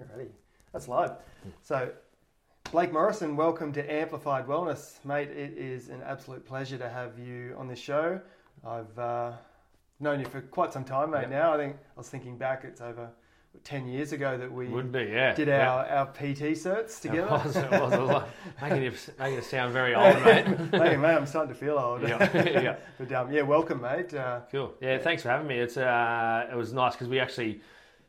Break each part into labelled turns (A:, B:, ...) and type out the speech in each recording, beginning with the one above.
A: Alrighty, that's live. So, Blake Morrison, welcome to Amplified Wellness, mate. It is an absolute pleasure to have you on this show. I've uh, known you for quite some time, mate.
B: Yeah.
A: Now I think I was thinking back; it's over ten years ago that we
B: Would be, yeah.
A: did our, our PT certs
B: It
A: together.
B: was, it was a lot. Making you, making you sound very old, mate.
A: hey, mate, I'm starting to feel old.
B: Yeah, yeah.
A: but um, yeah, welcome, mate. Uh,
B: Cool. Yeah, thanks for having me. It's uh, it was nice because we actually,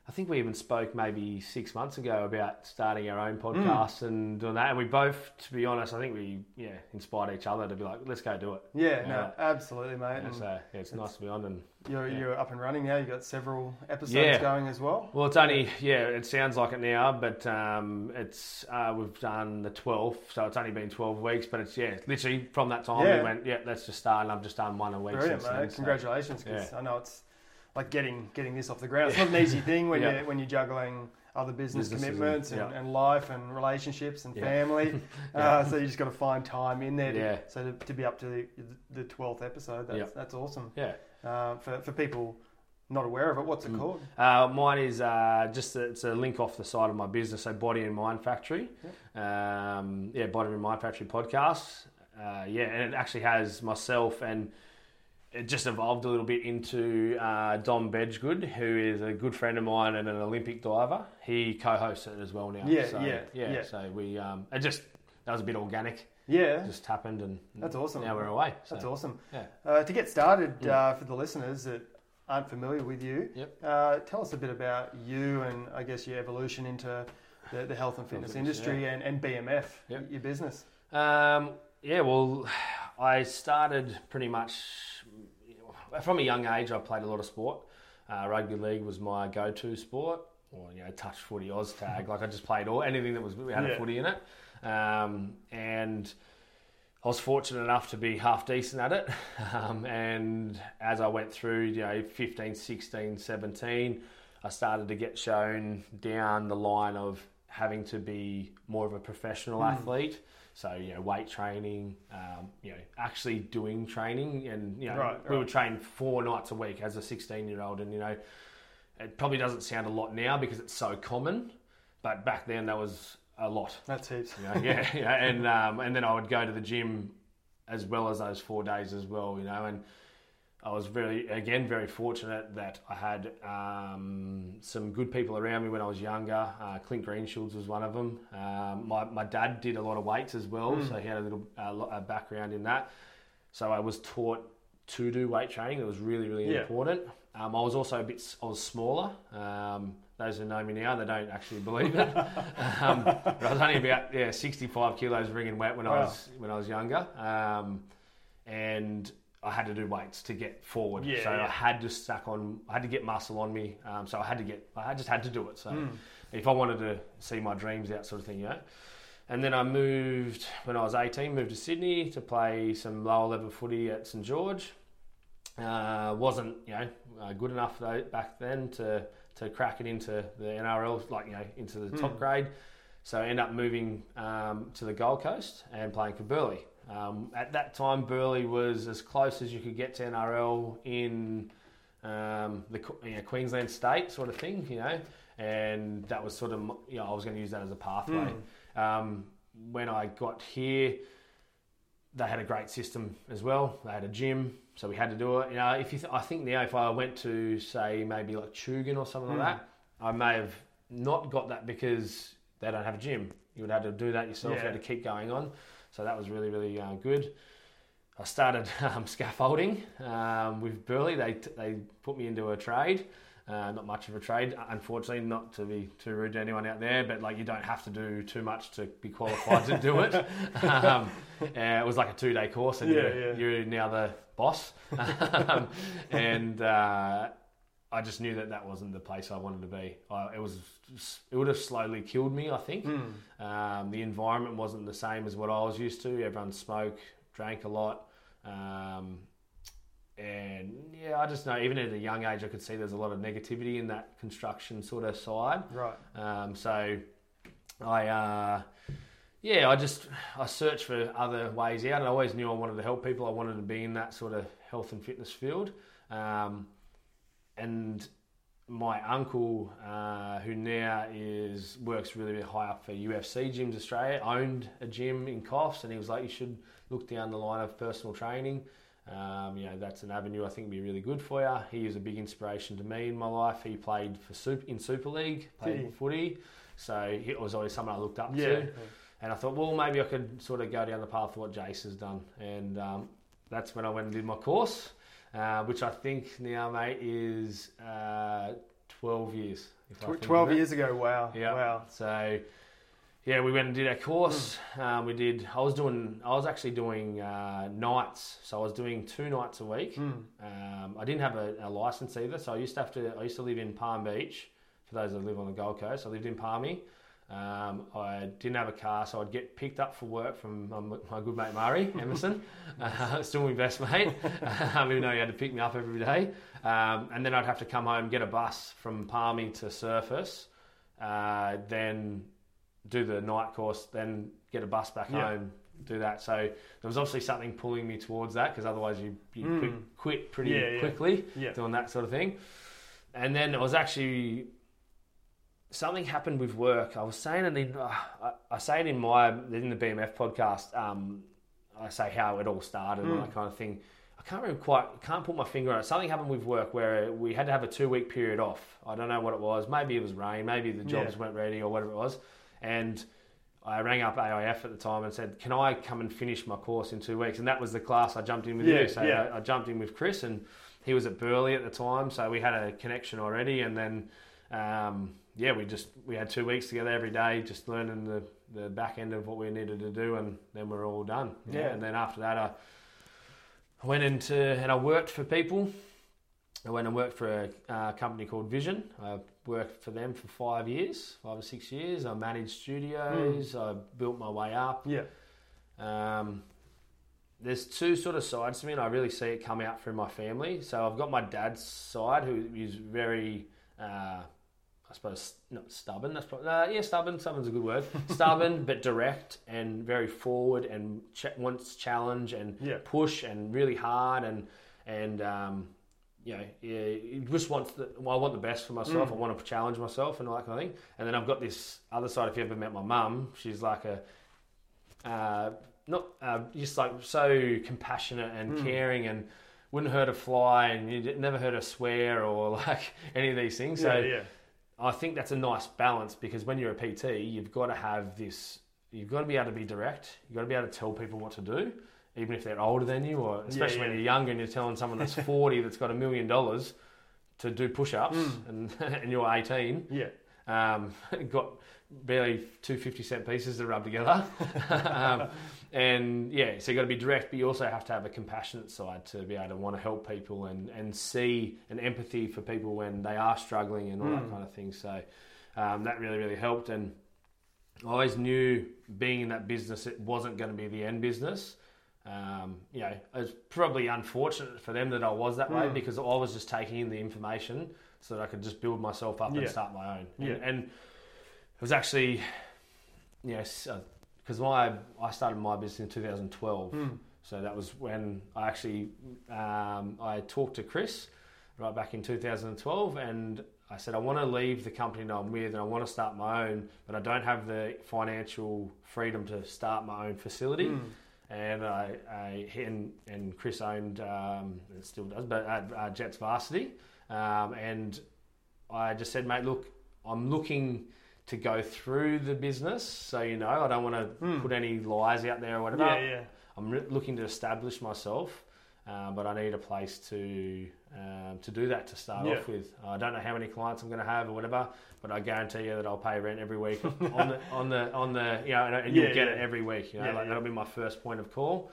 B: I think we even spoke maybe six months ago about starting our own podcast and doing that. And we both, to be honest, I think we yeah inspired each other to be like, let's go do it.
A: yeah, no, absolutely, mate.
B: And
A: And
B: so yeah, it's nice to be on and.
A: you're,
B: yeah.
A: you're up and running now. You've got several episodes
B: Yeah.
A: going as well.
B: Well, it's only yeah. It sounds like it now, but um, it's uh, we've done the twelfth, so it's only been twelve weeks. But it's yeah, literally from that time we went yeah, let's just start, and I've just done one a week
A: Brilliant,
B: since
A: mate.
B: then. so-
A: Congratulations, because. I know it's like getting getting this off the ground. It's not an easy thing when
B: Yeah.
A: you're when you're juggling other business
B: Businesses
A: commitments and,
B: yeah.
A: and life and relationships and
B: Yeah.
A: family. uh, so you just got to find time in there. To,
B: Yeah.
A: So to, to be up to the the twelfth episode, that's
B: Yeah.
A: that's awesome.
B: Yeah.
A: Uh, for for people not aware of it, what's it
B: Mm.
A: called?
B: Uh, mine is uh, just a, it's a link off the side of my business, so Body and Mind Factory. Um, yeah, Body and Mind Factory podcast. Uh, yeah, and it actually has myself and it just evolved a little bit into uh, Dom Bedggood, who is a good friend of mine and an Olympic diver. He co-hosts it as well now.
A: Yeah,
B: so,
A: yeah,
B: yeah.
A: yeah.
B: So we it just that was a bit organic.
A: Yeah,
B: It just happened, and
A: That's awesome.
B: Now we're away. So.
A: that's awesome.
B: Yeah.
A: Uh, to get started,
B: Mm.
A: uh, for the listeners that aren't familiar with you,
B: Yep.
A: uh, tell us a bit about you and I guess your evolution into the, the health and fitness industry and, and BMF,
B: Yep.
A: your business.
B: Um, yeah, well, I started pretty much from a young age. I played a lot of sport. Uh, rugby league was my go-to sport, or you know, touch footy, Oz tag. like I just played all anything that was we had
A: Yeah.
B: a footy in it, um, and I was fortunate enough to be half decent at it. Um, and as I went through, you know, 15, 16, 17, I started to get shown down the line of having to be more of a professional
A: Mm.
B: athlete. So, you know, weight training, um, you know, actually doing training. And, you know,
A: Right,
B: we
A: right.
B: would train four nights a week as a 16 year old. And, you know, it probably doesn't sound a lot now because it's so common. But back then, that was a lot.
A: That's heaps.
B: You know, yeah, yeah, and um, and then I would go to the gym as well as those four days as well. You know, and I was very again very fortunate that I had um, some good people around me when I was younger. Uh, Clint Greenshields was one of them. Um, my my dad did a lot of weights as well, so he had a little uh, background in that. So I was taught to do weight training. It was really really
A: Yeah.
B: important. Um, I was also a bit I was smaller. Um, those who know me now, they don't actually believe it. um, but I was only about yeah 65 kilos ringing wet when I was when I was younger, um, and I had to do weights to get forward.
A: Yeah,
B: so
A: yeah.
B: I had to stack on. I had to get muscle on me. Um, so I had to get. I just had to do it. So
A: Mm.
B: if I wanted to see my dreams out, sort of thing, you know. And then I moved when I was 18. Moved to Sydney to play some lower level footy at St George. Uh, wasn't you know uh, good enough though back then to to crack it into the NRL, like you know into the top
A: Mm.
B: grade. So I ended up moving um, to the Gold Coast and playing for Burleigh. Um, at that time, Burleigh was as close as you could get to NRL in um, the you know, Queensland state sort of thing, you know, and that was sort of you know I was going to use that as a pathway. Um, when I got here, they had a great system as well. They had a gym, so we had to do it. You know, if you th- I think now if I went to say maybe like Tugun or something
A: Mm.
B: like that, I may have not got that because they don't have a gym. You would have to do that yourself. You
A: Yeah.
B: had to keep going on. So that was really really uh, good. I started um, scaffolding um, with Burleigh. They they put me into a trade. Uh, not much of a trade, unfortunately. Not to be too rude to anyone out there, but like you don't have to do too much to be qualified to do it. Um, uh, it was like a two-day course, and
A: Yeah,
B: you're,
A: yeah.
B: you're now the boss. um, and uh, I just knew that that wasn't the place I wanted to be. I, it was it would have slowly killed me. I think.
A: Mm.
B: Um, the environment wasn't the same as what I was used to. Everyone smoked, drank a lot. Um, and yeah, I just know, even at a young age, I could see there's a lot of negativity in that construction sort of side.
A: Right.
B: Um, so I, uh, yeah, I just I searched for other ways out. I always knew I wanted to help people. I wanted to be in that sort of health and fitness field, um, and my uncle, uh, who now is works really, really high up for UFC Gyms Australia, owned a gym in Coffs, and he was like, "You should look down the line of personal training. Um, you know, that's an avenue I think would be really good for you." He is a big inspiration to me in my life. He played for Super, in Super League, played footy, so he was always someone I looked up
A: Yeah.
B: to. And I thought, well, maybe I could sort of go down the path of what Jace has done, and um, that's when I went and did my course uh, which I think now, mate, is uh, 12 years. If I
A: Tw-
B: think
A: Twelve
B: of it.
A: years ago. Wow.
B: Yeah.
A: Wow.
B: So, yeah, we went and did our course. Um, we did. I was doing. I was actually doing uh, nights. So I was doing two nights a week.
A: Mm.
B: Um, I didn't have a, a license either. So I used to have to. I used to live in Palm Beach. For those that live on the Gold Coast, I lived in Palmy. Um, I didn't have a car, so I'd get picked up for work from my, my good mate Murray Emerson, uh, still my best mate, um, even though he had to pick me up every day. Um, and then I'd have to come home, get a bus from Palmy to Surfers, uh, then do the night course, then get a bus back
A: Yeah.
B: home, do that. So there was obviously something pulling me towards that because otherwise you you
A: Mm.
B: quit, pretty
A: Yeah, yeah.
B: quickly doing that sort of thing. And then it was actually something happened with work. I was saying it in uh, I, I say it in my in the BMF podcast. Um, I say how it all started and
A: Mm.
B: that kind of thing. I can't remember quite. Can't put my finger on it. Something happened with work where we had to have a two week period off. I don't know what it was. Maybe it was rain. Maybe the jobs
A: Yeah.
B: weren't ready or whatever it was. And I rang up AIF at the time and said, "Can I come and finish my course in two weeks?" And that was the class I jumped in with
A: Yeah,
B: you. So
A: yeah.
B: I, I jumped in with Chris, and he was at Burleigh at the time, so we had a connection already. And then, um, yeah, we just we had two weeks together every day, just learning the the back end of what we needed to do, and then we're all done.
A: Yeah.
B: And then after that, I I went into and I worked for people. I went and worked for a uh, company called Vision. I worked for them for five years, five or six years. I managed studios. I built my way up.
A: Yeah.
B: Um, there's two sort of sides to me, and I really see it come out through my family. So I've got my dad's side, who is very, uh, suppose, not stubborn. That's probably, uh, yeah, stubborn. Stubborn's a good word. stubborn, but direct and very forward, and ch- wants challenge and
A: Yeah.
B: push and really hard, and and um, you know, yeah, just wants the. Well, I want the best for myself.
A: Mm.
B: I want to challenge myself and all that kind of thing. And then I've got this other side. If you ever met my mum, she's like a uh, not uh, just like so compassionate and
A: Mm.
B: caring and wouldn't hurt a fly and you never heard her swear or like any of these things. So
A: yeah. Yeah.
B: I think that's a nice balance because when you're a PT, you've got to have this. You've got to be able to be direct. You've got to be able to tell people what to do, even if they're older than you, or especially when
A: yeah.
B: you're younger and you're telling someone that's 40 that's got a million dollars to do push-ups
A: Mm.
B: and, and you're 18
A: Yeah.
B: um, got barely two 50 cent pieces to rub together. um, and yeah, so you've got to be direct, but you also have to have a compassionate side to be able to want to help people and, and see an empathy for people when they are struggling and all that
A: Mm.
B: kind of thing. So um, that really, really helped. And I always knew being in that business, it wasn't going to be the end business. Um, you know, it was probably unfortunate for them that I was that way
A: Mm.
B: because I was just taking in the information so that I could just build myself up
A: Yeah.
B: and start my own.
A: Yeah.
B: And, and it was actually, yes, because my I started my business in 2012.
A: Mm.
B: So that was when I actually um, I talked to Chris right back in 2012, and I said I want to leave the company that I'm with, and I want to start my own, but I don't have the financial freedom to start my own facility.
A: Mm.
B: And I, I and, and Chris owned, um, it still does, but uh, uh, Jetts Varsity, um, and I just said, mate, look, I'm looking to go through the business, so you know, I don't want to
A: Mm.
B: put any lies out there or whatever.
A: Yeah. Yeah.
B: I'm re- looking to establish myself, uh, but I need a place to um, to do that to start
A: Yeah.
B: off with. I don't know how many clients I'm going to have or whatever, but I guarantee you that I'll pay rent every week on the on the on the you know, and, and you'll
A: Yeah,
B: get
A: yeah.
B: it every week. You know, like that'll be my first point of call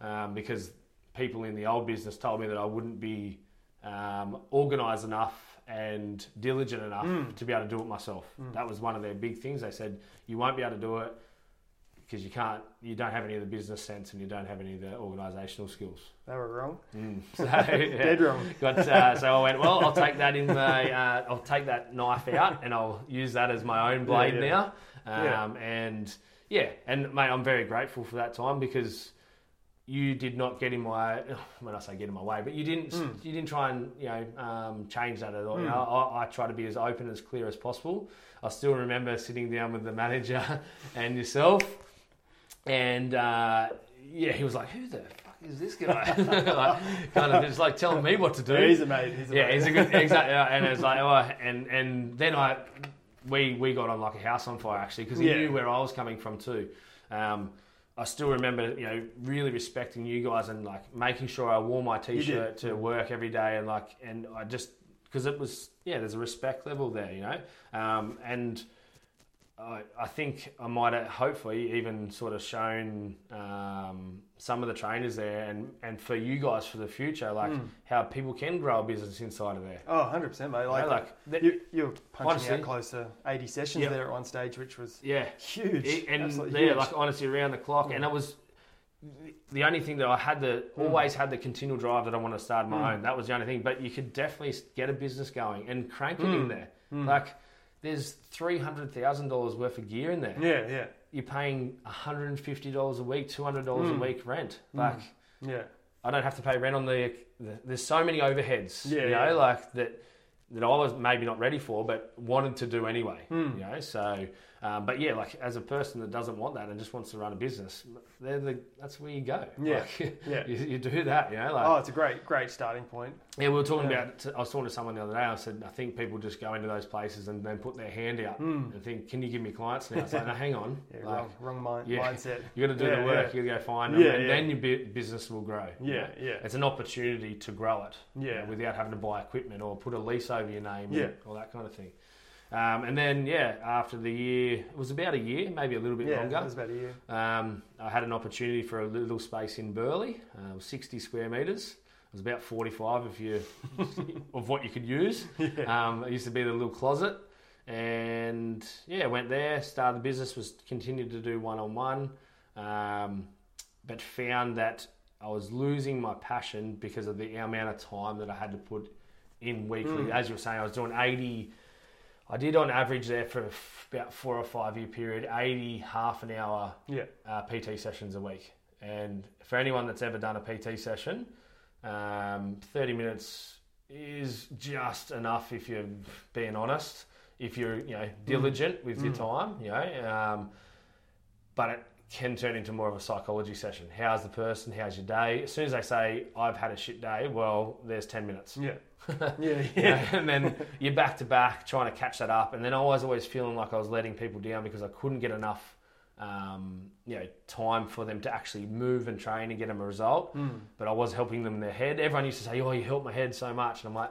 B: um, because people in the old business told me that I wouldn't be um, organised enough and diligent enough
A: Mm.
B: to be able to do it myself.
A: Mm.
B: That was one of their big things. They said you won't be able to do it because you can't, you don't have any of the business sense and you don't have any of the organisational skills.
A: They were wrong.
B: Mm. So, yeah.
A: Dead wrong.
B: Got, uh, so I went, well, I'll take that in my, uh, I'll take that knife out and I'll use that as my own blade
A: Yeah, yeah.
B: now. Um, And yeah, and mate, I'm very grateful for that time because you did not get in my way when I say get in my way, but you didn't
A: Mm.
B: you didn't try and you know um, change that at all. You
A: Mm.
B: know, I, I try to be as open as clear as possible. I still remember sitting down with the manager and yourself, and uh, yeah, he was like, "Who the fuck is this guy?" like, kind of just like telling me what to do.
A: He's a mate. He's a
B: Yeah,
A: mate.
B: he's a good exactly. And it's like, oh, and and then I, we we got on like a house on fire actually because he
A: Yeah.
B: knew where I was coming from too. Um, I still remember, you know, really respecting you guys and like making sure I wore my t-shirt to work every day and like, and I just because it was yeah, there's a respect level there, you know, um, and. I, I think I might have hopefully even sort of shown um, some of the trainers there and, and for you guys for the future, like
A: Mm.
B: how people can grow a business inside of there.
A: Oh, 100%, mate. Like,
B: You know, like that-
A: you, you were punching
B: honestly-
A: out close to 80 sessions
B: Yep.
A: there at one stage, which was
B: yeah,
A: huge.
B: It- and
A: Absolutely
B: yeah,
A: huge.
B: like honestly around the clock, and it was the only thing that I had the always had the continual drive that I want to start my
A: Mm.
B: own. That was the only thing. But you could definitely get a business going and crank it in
A: Mm.
B: there.
A: Mm.
B: Like there's three hundred thousand dollars worth of gear in there.
A: yeah, yeah,
B: You're paying hundred and fifty dollars a week, two hundred dollars
A: Mm.
B: a week rent.
A: Mm.
B: Like
A: yeah.
B: I don't have to pay rent on the. the there's so many overheads.
A: Yeah,
B: you know,
A: yeah.
B: like that that I was maybe not ready for, but wanted to do anyway.
A: Mm.
B: You know, so um, but yeah, like as a person that doesn't want that and just wants to run a business, they're the that's where you go.
A: Yeah,
B: Like,
A: yeah.
B: you, you do that. You know, like
A: Oh, it's a great, great starting point.
B: yeah, we were talking
A: Yeah.
B: about. I was talking to someone the other day. I said, I think people just go into those places and then put their hand out
A: Mm.
B: and think, "Can you give me clients now?" It's like, no, hang on.
A: Yeah,
B: like,
A: wrong, wrong mind,
B: yeah.
A: mindset.
B: you got to do
A: Yeah,
B: the work. You got to go find them,
A: Yeah,
B: and
A: yeah.
B: then your bu- business will grow. you
A: Yeah, yeah,
B: It's an opportunity to grow it. you
A: yeah.
B: know, without having to buy equipment or put a lease over your name,
A: Yeah.
B: and all that kind of thing. Um, and then, yeah, after the year, it was about a year, maybe a little bit
A: yeah,
B: longer.
A: that was about a year.
B: Um, I had an opportunity for a little space in Burleigh, uh, 60 square metres. It was about 45 if you of what you could use.
A: Yeah.
B: Um, it used to be the little closet, and yeah, went there. Started the business. Was continued to do one on one, but found that I was losing my passion because of the amount of time that I had to put in weekly.
A: Mm.
B: As you were saying, I was doing 80. I did on average there for about four or five year period, 80 half an hour
A: Yeah,
B: uh, PT sessions a week. And for anyone that's ever done a PT session, um, 30 minutes is just enough if you're being honest, if you're you know diligent with your
A: Mm.
B: time, you know. Um, but it can turn into more of a psychology session. How's the person? How's your day? As soon as they say I've had a shit day, well, there's 10 minutes.
A: yeah, yeah, yeah.
B: and then you're back to back trying to catch that up. And then I was always feeling like I was letting people down because I couldn't get enough, um, you know, time for them to actually move and train and get them a result.
A: Mm.
B: But I was helping them in their head. Everyone used to say, "Oh, you helped my head so much," and I'm like.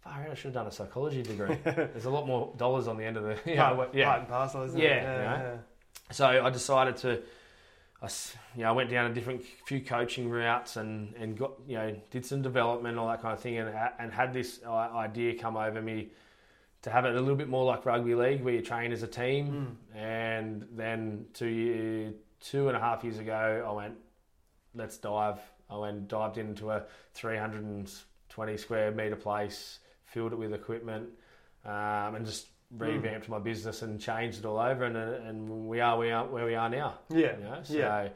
B: Far out, I should have done a psychology degree. There's a lot more dollars on the end of the, you know,
A: part,
B: yeah.
A: part and parcel, isn't
B: Yeah,
A: it?
B: you know. So I decided to, I, you know, I went down a different few coaching routes and, and got, you know, did some development and all that kind of thing and, and had this uh, idea come over me to have it a little bit more like rugby league where you train as a team.
A: Mm.
B: And then two, year, two and a half years ago, I went, let's dive. I went dived into a 320 square meter place, filled it with equipment, um, and just revamped my business and changed it all over. And, uh, and we are we are where we are now.
A: Yeah,
B: You know? So
A: yeah.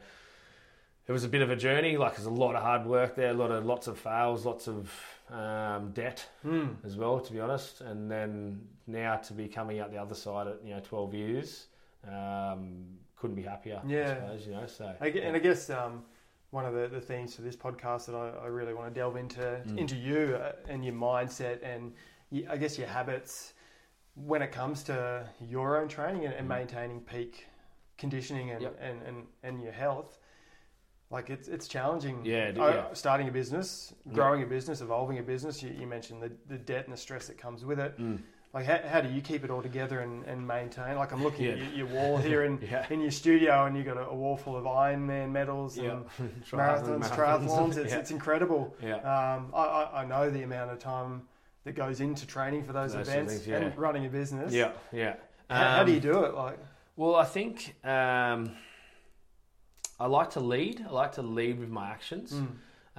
B: it was a bit of a journey. Like there's a lot of hard work there, a lot of lots of fails, lots of um, debt
A: Mm.
B: as well, to be honest. And then now to be coming out the other side at you know 12 years, um, couldn't be happier.
A: Yeah.
B: I suppose, you know. So
A: I and I guess um, one of the, the themes for this podcast that I, I really want to delve into
B: Mm.
A: into you uh, and your mindset and I guess your habits when it comes to your own training and, and
B: Mm.
A: maintaining peak conditioning and,
B: Yep.
A: and, and, and your health. Like it's it's challenging.
B: Yeah,
A: Uh,
B: yeah.
A: starting a business,
B: Yeah.
A: growing a business, evolving a business. You, you mentioned the, the debt and the stress that comes with it.
B: Mm.
A: Like how, how do you keep it all together and, and maintain? Like I'm looking at your, your wall here in,
B: yeah.
A: in your studio, and you have got a, a wall full of Ironman medals
B: Yeah.
A: and
B: Triathlon,
A: marathons, triathlons. It's,
B: yeah.
A: it's incredible.
B: yeah.
A: Um, I, I, I know the amount of time that goes into training for those,
B: Those
A: events
B: things, yeah.
A: and running a business.
B: Yeah, yeah.
A: How, how do
B: Um,
A: you do it? Like,
B: Well, I think um, I like to lead. I like to lead with my actions,
A: mm,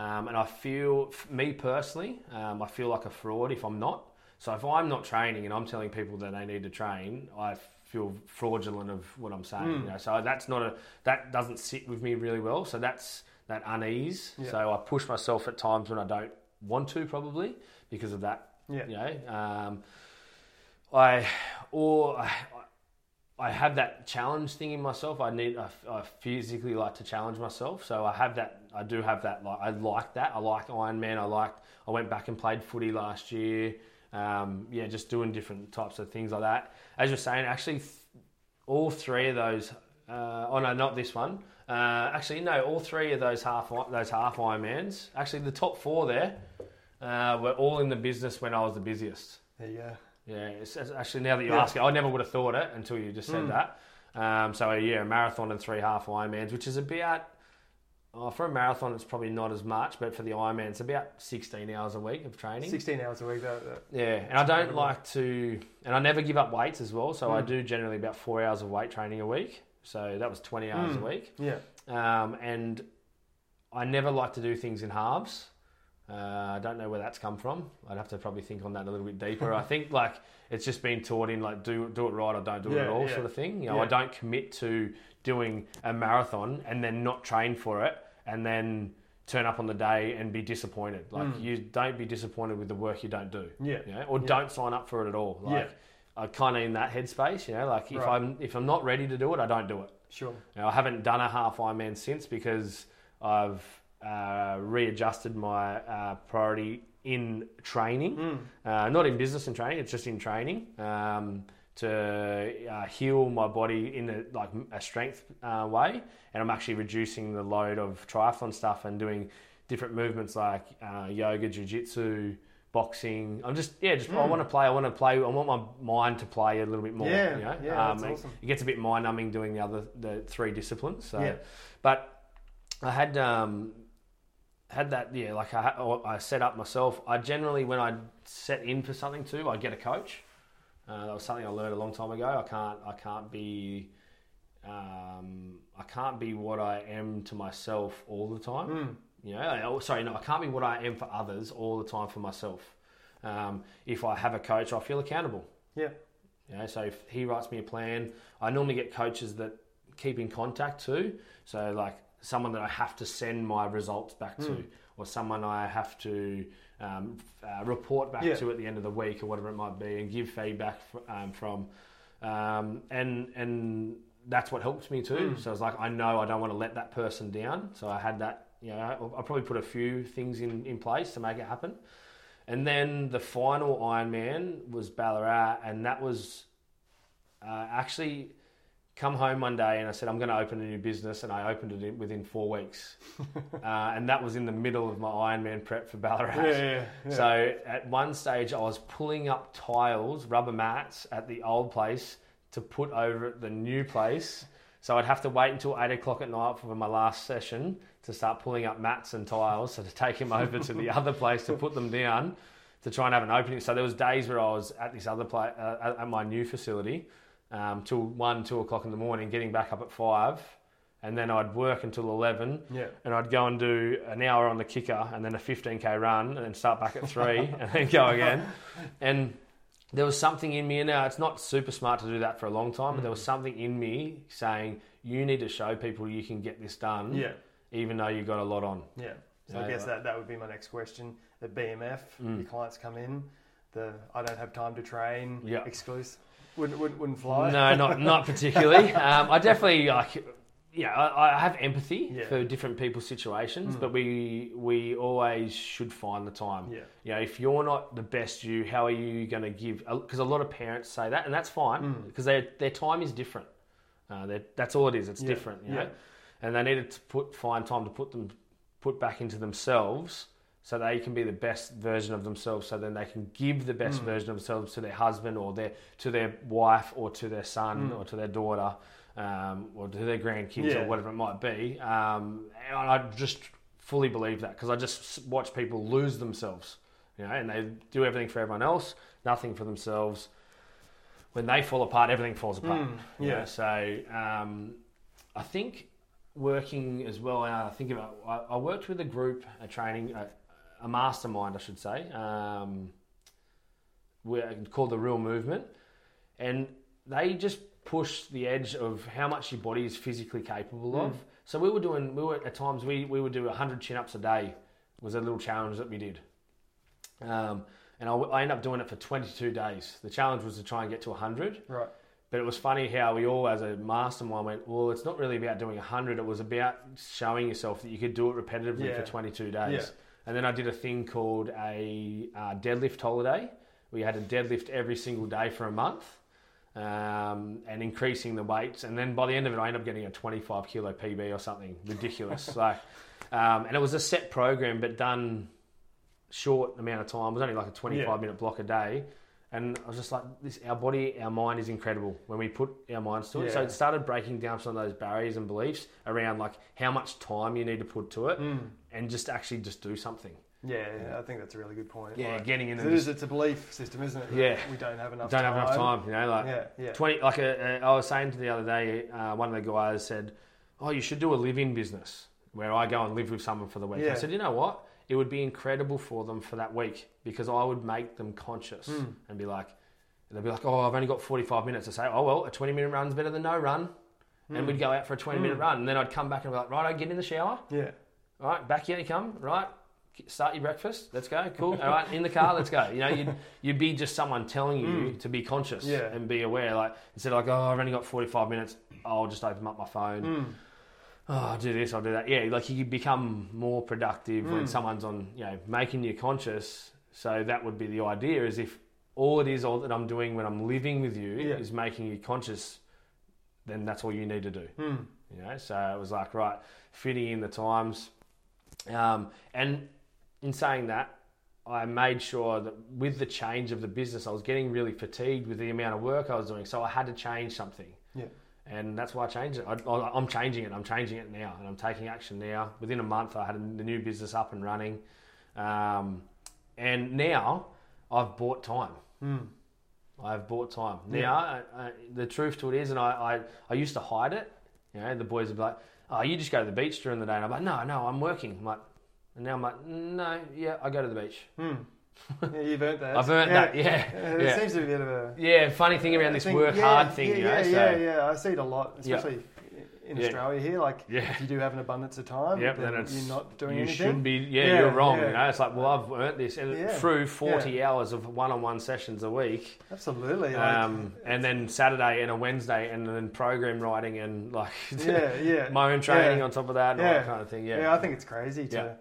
B: um, and I feel, me personally, um, I feel like a fraud if I'm not. So if I'm not training and I'm telling people that they need to train, I feel fraudulent of what I'm saying.
A: Mm.
B: You know? So that's not a that doesn't sit with me really well. So that's that unease.
A: Yeah.
B: So I push myself at times when I don't want to, probably because of that.
A: Yeah.
B: You know, um, I or I, I have that challenge thing in myself. I need I, I physically like to challenge myself, so I have that. I do have that. Like I like that. I like Ironman. I like. I went back and played footy last year. Um, yeah, just doing different types of things like that. As you're saying, actually, th- all three of those. Uh, oh no, not this one. Uh, actually, no, all three of those half those half Ironmans. Actually, the top four there uh, were all in the business when I was the busiest.
A: There you go.
B: Yeah, it's, it's actually now that you
A: Yeah.
B: ask it, I never would have thought it until you just said
A: Mm.
B: that. Um, so yeah, a marathon and three half Ironmans, which is about oh, for a marathon, it's probably not as much, but for the Ironman, it's about sixteen hours a week of training.
A: 16 hours a week. That, that,
B: Yeah, and I don't
A: incredible.
B: like to, and I never give up weights as well. So I
A: Mm.
B: do generally about four hours of weight training a week. So that was twenty hours
A: Mm.
B: a week.
A: yeah.
B: Um, and I never like to do things in halves. Uh, I don't know where that's come from. I'd have to probably think on that a little bit deeper. I think like it's just been taught in like do do it right or don't do it at all
A: yeah.
B: sort of thing. You know,
A: Yeah.
B: I don't commit to doing a marathon and then not train for it and then turn up on the day and be disappointed. Like
A: Mm.
B: you don't be disappointed with the work you don't do.
A: Yeah.
B: You know, or
A: Yeah.
B: don't sign up for it at all. Like I kind of in that headspace. You know, like if
A: Right.
B: I'm if I'm not ready to do it, I don't do it.
A: Sure.
B: Now, I haven't done a half Ironman since because I've uh, readjusted my uh, priority in training,
A: Mm.
B: uh, not in business and training. It's just in training um, to uh, heal my body in a, like a strength uh, way, and I'm actually reducing the load of triathlon stuff and doing different movements like uh, yoga, jiu-jitsu, boxing. I'm just yeah, just I
A: Mm.
B: want to play. I want to play. I want my mind to play a little bit more.
A: Yeah,
B: you know?
A: yeah,
B: Um,
A: awesome.
B: it gets a bit mind numbing doing the other the three disciplines. So,
A: Yeah.
B: but I had um, had that yeah, like I, I set up myself. I generally when I set in for something too, I get a coach. Uh, that was something I learned a long time ago. I can't I can't be um, I can't be what I am to myself all the time.
A: Mm.
B: You know, I- oh, sorry, no, I can't be what I am for others all the time for myself. Um, if I have a coach, I feel accountable.
A: Yeah.
B: You know, so if he writes me a plan, I normally get coaches that keep in contact too. So like someone that I have to send my results back to,
A: Mm.
B: or someone I have to um, uh, report back
A: Yeah.
B: to at the end of the week or whatever it might be, and give feedback fr- um, from. Um, and and that's what helps me too.
A: Mm.
B: So was like I know I don't want to let that person down. So I had that. You know, I, I probably put a few things in, in place to make it happen. And then the final Ironman was Ballarat, and that was uh, actually come home one day and I said I'm going to open a new business, and I opened it in, within four weeks, uh, and that was in the middle of my Ironman prep for Ballarat.
A: Yeah, yeah, yeah.
B: So at one stage, I was pulling up tiles, rubber mats at the old place to put over at the new place. So I'd have to wait until eight o'clock at night for my last session to start pulling up mats and tiles, so to take them over to the other place to put them down to try and have an opening. So there was days where I was at this other place, uh, at my new facility, um, till one, two o'clock in the morning, getting back up at five, and then I'd work until eleven,
A: yeah.
B: and I'd go and do an hour on the kicker and then a 15k run and then start back at three and then go again. And there was something in me, and now it's not super smart to do that for a long time, but there was something in me saying, you need to show people you can get this done,
A: Yeah.
B: even though you've got a lot on.
A: Yeah. So I guess that, that would be my next question. At BMF,
B: Mm.
A: your clients come in, the I don't have time to train,
B: Yeah.
A: exclusive, wouldn't, wouldn't, wouldn't fly.
B: No, not not particularly. um, I definitely like. Yeah, I, I have empathy
A: Yeah.
B: for different people's situations,
A: Mm.
B: but we we always should find the time.
A: Yeah.
B: You know, if you're not the best you, how are you going to give? Because a lot of parents say that, and that's fine
A: Mm.
B: because their their time is different. Uh, that's all it is. It's
A: Yeah.
B: different. You know?
A: Yeah.
B: and they need to put find time to put them put back into themselves so they can be the best version of themselves so then they can give the best
A: Mm.
B: version of themselves to their husband or their to their wife or to their son
A: Mm.
B: or to their daughter um, or to their grandkids
A: Yeah.
B: or whatever it might be um, and I just fully believe that because I just watch people lose themselves you know and they do everything for everyone else nothing for themselves when they fall apart everything falls apart
A: Mm,
B: you
A: yeah.
B: know, so um, I think working as well. I think about I, I worked with a group, a training, a, a mastermind, I should say, um, called the Real Movement, and they just push the edge of how much your body is physically capable
A: Mm.
B: of. So we were doing, we were at times we, we would do 100 chin ups a day was a little challenge that we did. Um, and I, I ended up doing it for 22 days. The challenge was to try and get to 100.
A: Right.
B: But it was funny how we all, as a mastermind, went, well, it's not really about doing 100. It was about showing yourself that you could do it repetitively
A: Yeah.
B: for 22 days.
A: Yeah.
B: And then I did a thing called a uh, deadlift holiday. We had a deadlift every single day for a month um, and increasing the weights. And then by the end of it, I ended up getting a 25 kilo PB or something ridiculous. like, um, and it was a set program, but done short amount of time. It was only like a 25
A: Yeah.
B: minute block a day. And I was just like, this, our body, our mind is incredible when we put our minds to it. So it started breaking down some of those barriers and beliefs around like how much time you need to put to it
A: Mm.
B: and just actually just do something.
A: Yeah, yeah, I think that's a really good point.
B: Yeah,
A: Like,
B: getting in
A: it is, it's a belief system, isn't it?
B: Yeah.
A: We don't have enough
B: don't
A: time.
B: have enough time, you know, like
A: Yeah, yeah.
B: 20 like a, a, I was saying to the other day uh, one of the guys said oh you should do a live-in business where I go and live with someone for the week
A: Yeah.
B: I said you know what it would be incredible for them for that week because I would make them conscious
A: Mm.
B: and be like they'd be like oh I've only got 45 minutes to say oh well a 20 minute run's better than no run and
A: Mm.
B: we'd go out for a 20 minute
A: Mm.
B: run and then I'd come back and be like right I get in the shower
A: Yeah.
B: all right, back here you come. Right, start your breakfast. Let's go. Cool. All right, in the car. Let's go. You know, you'd you'd be just someone telling you to be conscious
A: Mm. Yeah.
B: and be aware. Like instead of like, oh, I've only got forty five minutes. I'll just open up my phone.
A: Mm.
B: Oh, I'll do this. I'll do that. Yeah, like you become more productive when
A: Mm.
B: someone's on, you know, making you conscious. So that would be the idea. Is if all it is, all that I'm doing when I'm living with you
A: Yeah.
B: is making you conscious, then that's all you need to do.
A: Mm.
B: You know, so it was like right, fitting in the times, um, and in saying that, I made sure that with the change of the business, I was getting really fatigued with the amount of work I was doing, so I had to change something.
A: Yeah.
B: And that's why I changed it. I, I'm changing it. I'm changing it now, and I'm taking action now. Within a month, I had the new business up and running, um, and now I've bought time.
A: Mm.
B: I've bought time.
A: Yeah.
B: Now, I, I, the truth to it is, and I, I, I used to hide it. You know, the boys would be like, "Oh, you just go to the beach during the day," and I'm like, "No, no, I'm working." I'm like, and now I'm like, "No, yeah, I go to the beach."
A: Mm. Yeah, you've earned that.
B: I've earned
A: yeah.
B: that. Yeah, yeah.
A: It seems to be a bit of a
B: yeah. Funny thing around this
A: think-
B: work hard thing,
A: Yeah,
B: you know.
A: yeah,
B: so,
A: yeah, yeah. I see it a lot, especially in. Australia here. Like,
B: Yeah.
A: if you do have an abundance of time,
B: Yep,
A: then
B: then
A: you're not doing
B: you
A: anything.
B: should be. Yeah, you're wrong. You know, it's like, well, I've earned this, and through 40 hours of one-on-one sessions a week,
A: Absolutely. Like,
B: um, and then Saturday and a Wednesday, and then program writing and like
A: yeah, yeah.
B: my own training on top of that, and all that kind of thing. Yeah,
A: Yeah, I think it's crazy to.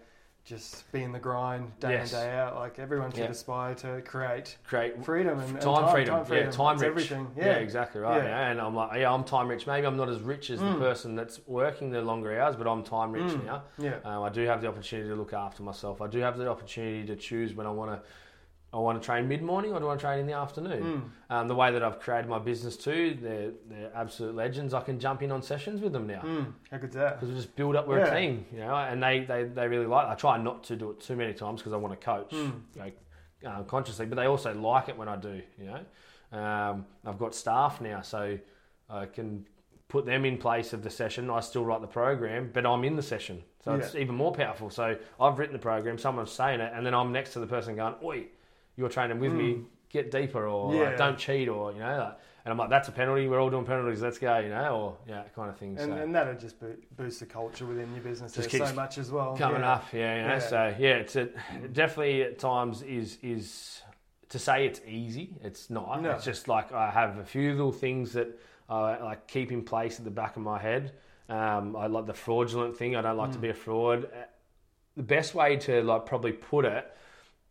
A: Just be in the grind day
B: Yes.
A: in day out. Like everyone should
B: Yeah.
A: aspire to create
B: create
A: freedom and, and
B: time, freedom.
A: Time freedom.
B: Yeah, time rich.
A: Everything.
B: Yeah.
A: Yeah,
B: exactly right.
A: Yeah.
B: And I'm like, yeah, I'm time rich. Maybe I'm not as rich as the
A: Mm.
B: person that's working the longer hours, but I'm time rich
A: Mm.
B: now.
A: yeah.
B: Um, I do have the opportunity to look after myself. I do have the opportunity to choose when I want to. I want to train mid morning or do I want to train in the afternoon?
A: Mm.
B: Um, the way that I've created my business too, they're, they're absolute legends. I can jump in on sessions with them now
A: Mm. How good's that?
B: because we just build up. We're
A: Yeah.
B: a team, you know, and they, they, they really like. it. I try not to do it too many times because I want to coach,
A: Mm.
B: you know, um, consciously, but they also like it when I do. You know, um, I've got staff now, so I can put them in place of the session. I still write the program, but I'm in the session, so it's even more powerful. So I've written the program, someone's saying it, and then I'm next to the person going, "Oi, you're training with me. Get deeper, or.
A: Yeah.
B: like, don't cheat, or you know." Like, and I'm like, "That's a penalty. We're all doing penalties. Let's go," you know, or yeah, kind of thing.
A: And,
B: so.
A: and that'll just bo- boost the culture within your business
B: Just
A: so much as well.
B: coming
A: yeah.
B: up. Yeah, you know,
A: Yeah.
B: so yeah, it's a, definitely at times is is to say it's easy. It's not.
A: No.
B: It's just like I have a few little things that I like keep in place at the back of my head. Um, I like the fraudulent thing. I don't like to be a fraud. Uh, The best way to like probably put it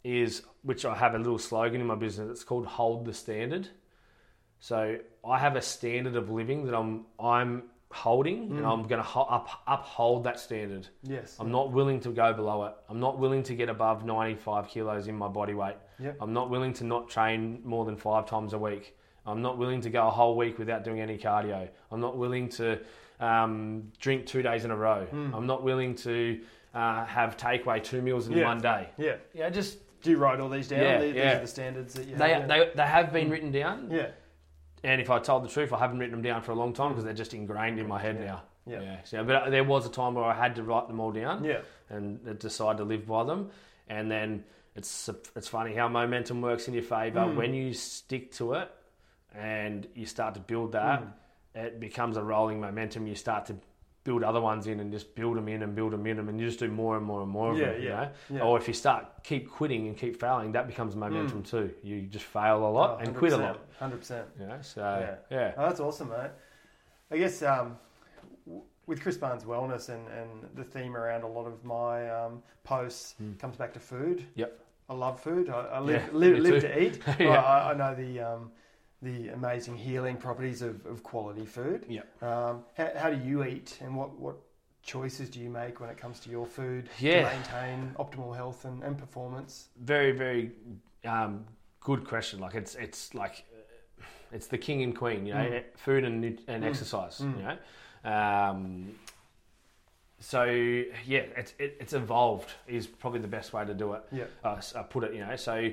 B: is, which I have a little slogan in my business. It's called "Hold the Standard." So I have a standard of living that I'm I'm holding, and I'm going to ho- up, uphold that standard.
A: Yes.
B: I'm not willing to go below it. I'm not willing to get above 95 kilos in my body weight.
A: Yep.
B: I'm not willing to not train more than five times a week. I'm not willing to go a whole week without doing any cardio. I'm not willing to um, drink two days in a row.
A: Hmm.
B: I'm not willing to uh, have takeaway two meals in
A: Yeah.
B: one day.
A: Yeah.
B: Yeah, just
A: Do you write all these down?
B: Yeah,
A: these,
B: yeah.
A: these are the standards that you
B: they,
A: have.
B: they, they have been written down.
A: yeah.
B: And if I told the truth, I haven't written them down for a long time because they're just ingrained in my head
A: Yeah.
B: now.
A: Yeah.
B: So, but uh, there was a time where I had to write them all down.
A: Yeah.
B: and uh, decide to live by them. And then it's uh, it's funny how momentum works in your favour
A: Mm.
B: when you stick to it and you start to build that. Hmm. it becomes a rolling momentum. You start to build other ones in and just build them in and build them in them and you just do more and more and more of
A: Yeah,
B: them, you
A: yeah,
B: know?
A: yeah.
B: Or if you start keep quitting and keep failing, that becomes momentum too. You just fail a lot
A: Oh,
B: and quit a lot.
A: Hundred percent.
B: You know? So
A: Yeah.
B: yeah.
A: Oh, that's awesome, mate. I guess um, w- with Chris Barnes Wellness and, and the theme around a lot of my um, posts
B: Mm.
A: comes back to food.
B: Yep.
A: I love food. I, I live,
B: Yeah,
A: live, live to eat.
B: Yeah.
A: I, I know the um, the amazing healing properties of, of quality food.
B: Yep.
A: Um, how, how do you eat, and what, what choices do you make when it comes to your food
B: Yeah.
A: to maintain optimal health and, and performance?
B: very very um, good question. Like it's it's like it's the king and queen. You know,
A: Mm.
B: food and and
A: Mm.
B: exercise.
A: Mm.
B: You know, um, so yeah, it's it, it's evolved is probably the best way to do it.
A: Yeah.
B: uh, uh, put it. You know, so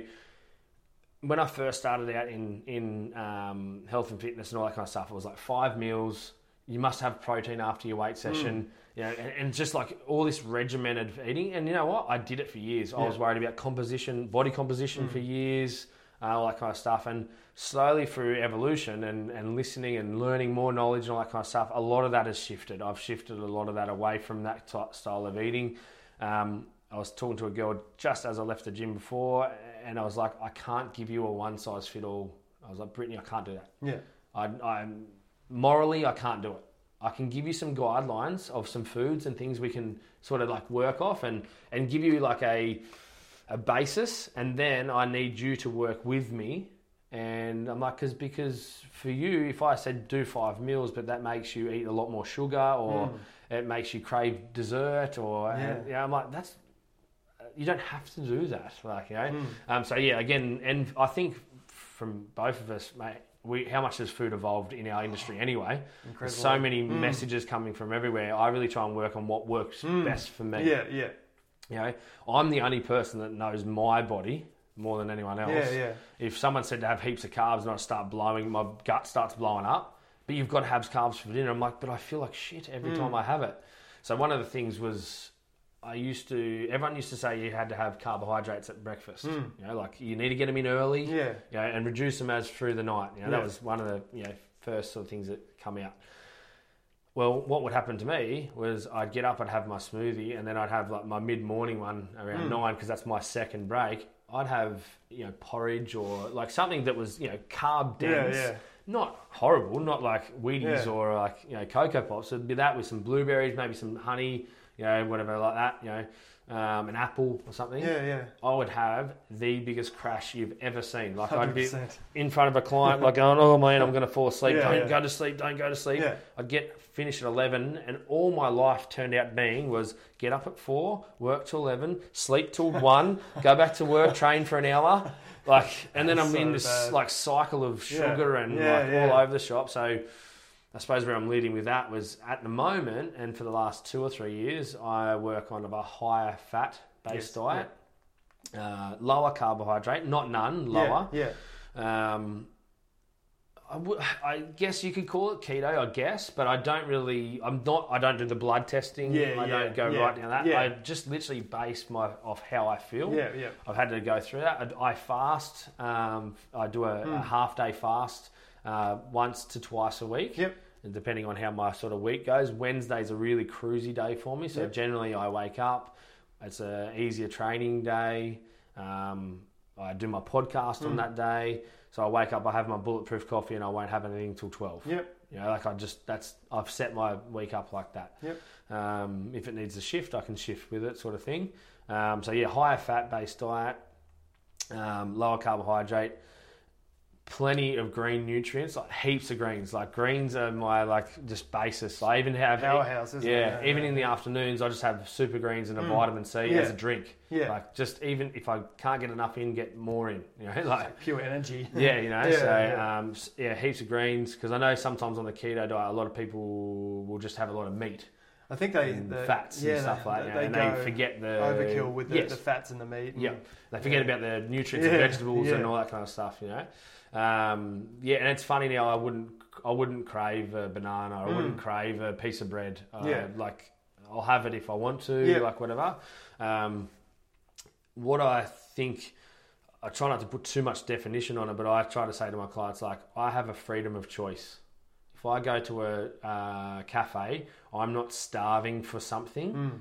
B: when I first started out in in um, health and fitness and all that kind of stuff, it was like five meals. You must have protein after your weight session. You know, and, and just like all this regimented eating. And you know what? I did it for years. I was worried about composition, body composition for years, uh, all that kind of stuff. And slowly through evolution and, and listening and learning more knowledge and all that kind of stuff, a lot of that has shifted. I've shifted a lot of that away from that style of eating. Um, I was talking to a girl just as I left the gym before, and I was like, I can't give you a one size fit all. I was like, Brittany, I can't do that.
A: Yeah.
B: I, I'm morally, I can't do it. I can give you some guidelines of some foods and things we can sort of like work off and, and give you like a a basis, and then I need you to work with me. And I'm like, cause, because for you, if I said do five meals, but that makes you eat a lot more sugar, or hmm. it makes you crave dessert, or
A: Yeah.
B: and, yeah, I'm like, that's you don't have to do that. Like, you know.
A: Mm.
B: Um, so yeah, again, and I think from both of us, mate, we how much has food evolved in our industry anyway?
A: Incredible.
B: so many
A: Mm.
B: messages coming from everywhere. I really try and work on what works
A: Mm.
B: best for me.
A: Yeah, yeah,
B: You know, I'm the only person that knows my body more than anyone else.
A: yeah, yeah.
B: If someone said to have heaps of carbs and I start blowing, my gut starts blowing up. But you've got to have carbs for dinner. I'm like, but I feel like shit every
A: Mm.
B: time I have it. So one of the things was I used to. Everyone used to say you had to have carbohydrates at breakfast.
A: Mm.
B: You know, like you need to get them in early.
A: Yeah.
B: You know, and reduce them as through the night. You know,
A: Yeah.
B: that was one of the you know first sort of things that come out. Well, what would happen to me was I'd get up, I'd have my smoothie, and then I'd have like my mid morning one around
A: Mm.
B: nine because that's my second break. I'd have you know porridge or like something that was you know carb
A: Yeah,
B: dense,
A: yeah.
B: not horrible, not like Wheaties
A: Yeah.
B: or like you know Coco Pops. It'd be that with some blueberries, maybe some honey, you know, whatever like that, you know, um, an apple or something.
A: Yeah, yeah.
B: I would have the biggest crash you've ever seen. Like I'd be
A: 100%.
B: in front of a client, like going, "Oh man, I'm going to fall asleep.
A: Yeah,
B: don't
A: yeah.
B: go to sleep. Don't go to sleep."
A: Yeah.
B: I'd get finished at eleven, and all my life turned out being was get up at four, work till eleven, sleep till one, go back to work, train for an hour, like, and then I'm
A: So
B: in this
A: bad.
B: like cycle of sugar and like all over the shop. So. I suppose where I'm leading with that was at the moment, and for the last two or three years, I work on a higher fat based
A: Yes,
B: diet, uh, lower carbohydrate, not none, lower.
A: Yeah, yeah.
B: Um, I, w- I guess you could call it keto, I guess, but I don't really. I'm not. I don't do the blood testing.
A: Yeah,
B: I
A: yeah,
B: don't go
A: yeah,
B: right down that.
A: yeah.
B: I just literally base my off how I feel.
A: yeah, yeah.
B: I've had to go through that. I, I fast. Um, I do a,
A: Hmm.
B: a half day fast uh, once to twice a week.
A: Yep.
B: And depending on how my sort of week goes, Wednesday's a really cruisy day for me. So
A: Yep.
B: generally, I wake up. It's a easier training day. Um, I do my podcast on
A: Mm.
B: that day. So I wake up, I have my bulletproof coffee, and I won't have anything till twelve.
A: Yep.
B: You know, like I just that's I've set my week up like that.
A: Yep.
B: Um, if it needs a shift, I can shift with it, sort of thing. Um, so yeah, higher fat based diet, um, lower carbohydrate, plenty of green nutrients, like heaps of greens. Like greens are my like just basis. I even have
A: Powerhouse, isn't
B: yeah,
A: it?
B: even in the afternoons, I just have super greens and a
A: Mm.
B: vitamin C
A: Yeah.
B: as a drink.
A: Yeah.
B: Like just even if I can't get enough in, get more in. You know, like
A: pure energy.
B: yeah, you know.
A: Yeah,
B: so
A: yeah.
B: Um, yeah, heaps of greens because I know sometimes on the keto diet, a lot of people will just have a lot of meat
A: I think they
B: and
A: the,
B: fats
A: yeah,
B: and stuff
A: they,
B: like that,
A: they
B: and they forget the
A: overkill with the,
B: yes.
A: the fats and the meat.
B: Yeah, they forget
A: Yeah.
B: about the nutrients
A: Yeah,
B: and vegetables and all that kind of stuff. You know, um, yeah, and it's funny now. I wouldn't, I wouldn't crave a banana. I wouldn't
A: Mm.
B: crave a piece of bread. Uh,
A: Yeah.
B: like I'll have it if I want to.
A: Yeah.
B: Like whatever. Um, what I think. I try not to put too much definition on it, but I try to say to my clients, like, I have a freedom of choice. If I go to a uh, cafe, I'm not starving for something.
A: Mm.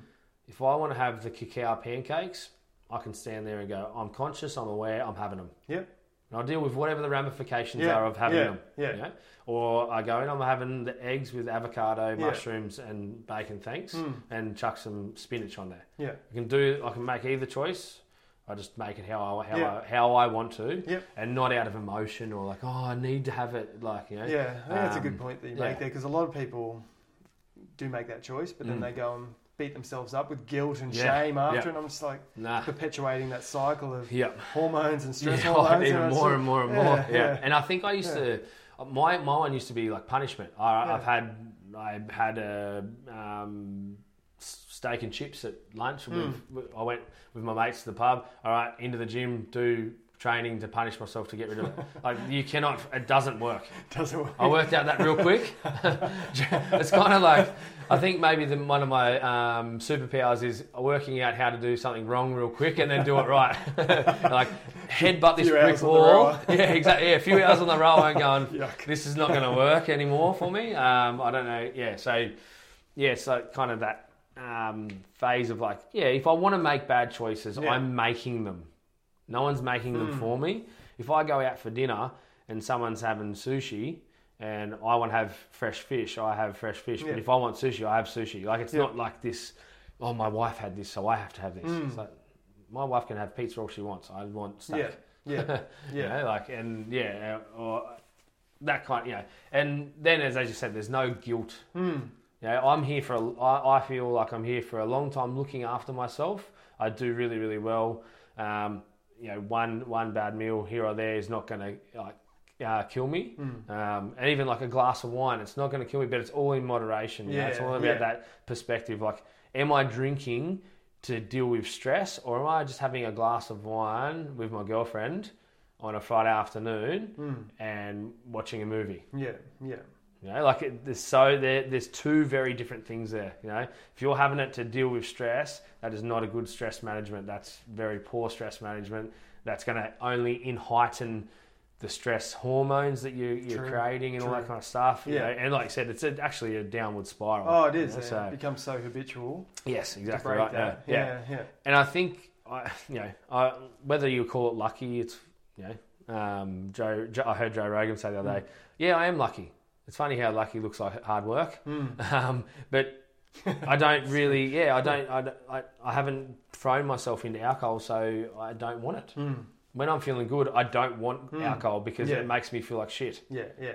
B: If I want to have the cacao pancakes, I can stand there and go, I'm conscious, I'm aware, I'm having them.
A: Yep.
B: And I'll deal with whatever the ramifications
A: Yeah,
B: are of having
A: yeah,
B: them.
A: yeah.
B: you know? Or I go in, I'm having the eggs with avocado,
A: Yeah.
B: mushrooms, and bacon, thanks,
A: Mm.
B: and chuck some spinach on there.
A: Yeah.
B: I can do. I can make either choice. I just make it how I how
A: Yeah.
B: I, how I want to,
A: Yep.
B: and not out of emotion or like oh I need to have it like you know.
A: Yeah, think that's a good
B: Um,
A: point that you
B: yeah.
A: make there because a lot of people do make that choice, but then
B: Mm.
A: they go and beat themselves up with guilt and
B: Yeah,
A: shame after,
B: yeah.
A: and I'm just like
B: Nah.
A: perpetuating that cycle of
B: Yeah.
A: hormones and stress
B: Yeah,
A: hormones.
B: even
A: and
B: more and more and
A: yeah,
B: more. Yeah. And I think I used to. My my one used to be like punishment. I. I've had I've had a um, s- steak and chips at lunch. With, with- I went with my mates to the pub. All right, into the gym, do training to punish myself to get rid of it. like you cannot. It doesn't work.
A: doesn't work.
B: I worked out that real quick. it's kind of like I think maybe the, one of my um, superpowers is working out how to do something wrong real quick and then do it right. like headbutt this brick
A: hours on the
B: wall. Yeah, exactly. Yeah, a few hours on the row and going,
A: Yuck.
B: this is not going to work anymore for me. Um, I don't know. Yeah, so yeah, so kind of that um, phase of like, yeah, if I want to make bad choices,
A: Yeah.
B: I'm making them. No one's making them
A: Hmm.
B: for me. If I go out for dinner and someone's having sushi and I want to have fresh fish, I have fresh fish.
A: Yeah.
B: But if I want sushi, I have sushi. Like it's
A: Yeah.
B: not like this. Oh, my wife had this, so I have to have this.
A: Mm.
B: It's like my wife can have pizza all she wants. I want steak.
A: Yeah, yeah,
B: You
A: yeah.
B: know, like and yeah, or that kind. You know, and then as as you said, there's no guilt.
A: Mm.
B: You know, I'm here for. A, I, I feel like I'm here for a long time, looking after myself. I do really, really well. Um, you know, one one bad meal here or there is not going to like uh, kill me.
A: Mm.
B: Um, and even like a glass of wine, it's not going to kill me, but it's all in moderation. Yeah, it's all about
A: yeah.
B: that perspective. Like, am I drinking to deal with stress, or am I just having a glass of wine with my girlfriend on a Friday afternoon
A: Mm.
B: and watching a movie?
A: Yeah, yeah.
B: You know, like it, there's so there, there's two very different things there. You know, if you're having it to deal with stress, that is not a good stress management. That's very poor stress management. That's going to only in heighten the stress hormones that you, you're
A: True,
B: creating and all that kind of stuff. you
A: Yeah.
B: know. and like I said, it's a, actually a downward spiral.
A: Oh, it is.
B: you know,
A: yeah.
B: so
A: It becomes so habitual
B: yes, exactly right.
A: that.
B: Yeah, yeah.
A: Yeah, yeah.
B: And I think, I, you know, I, whether you call it lucky, it's, you know, um, Joe, Joe, I heard Joe Rogan say the other day, yeah, I am lucky. It's funny how lucky looks like hard work.
A: Mm.
B: Um, but I don't really, yeah, I don't, I, I, I haven't thrown myself into alcohol, so I don't want it.
A: Mm.
B: When I'm feeling good, I don't want
A: Mm.
B: alcohol because
A: Yeah.
B: it makes me feel like shit.
A: Yeah, yeah.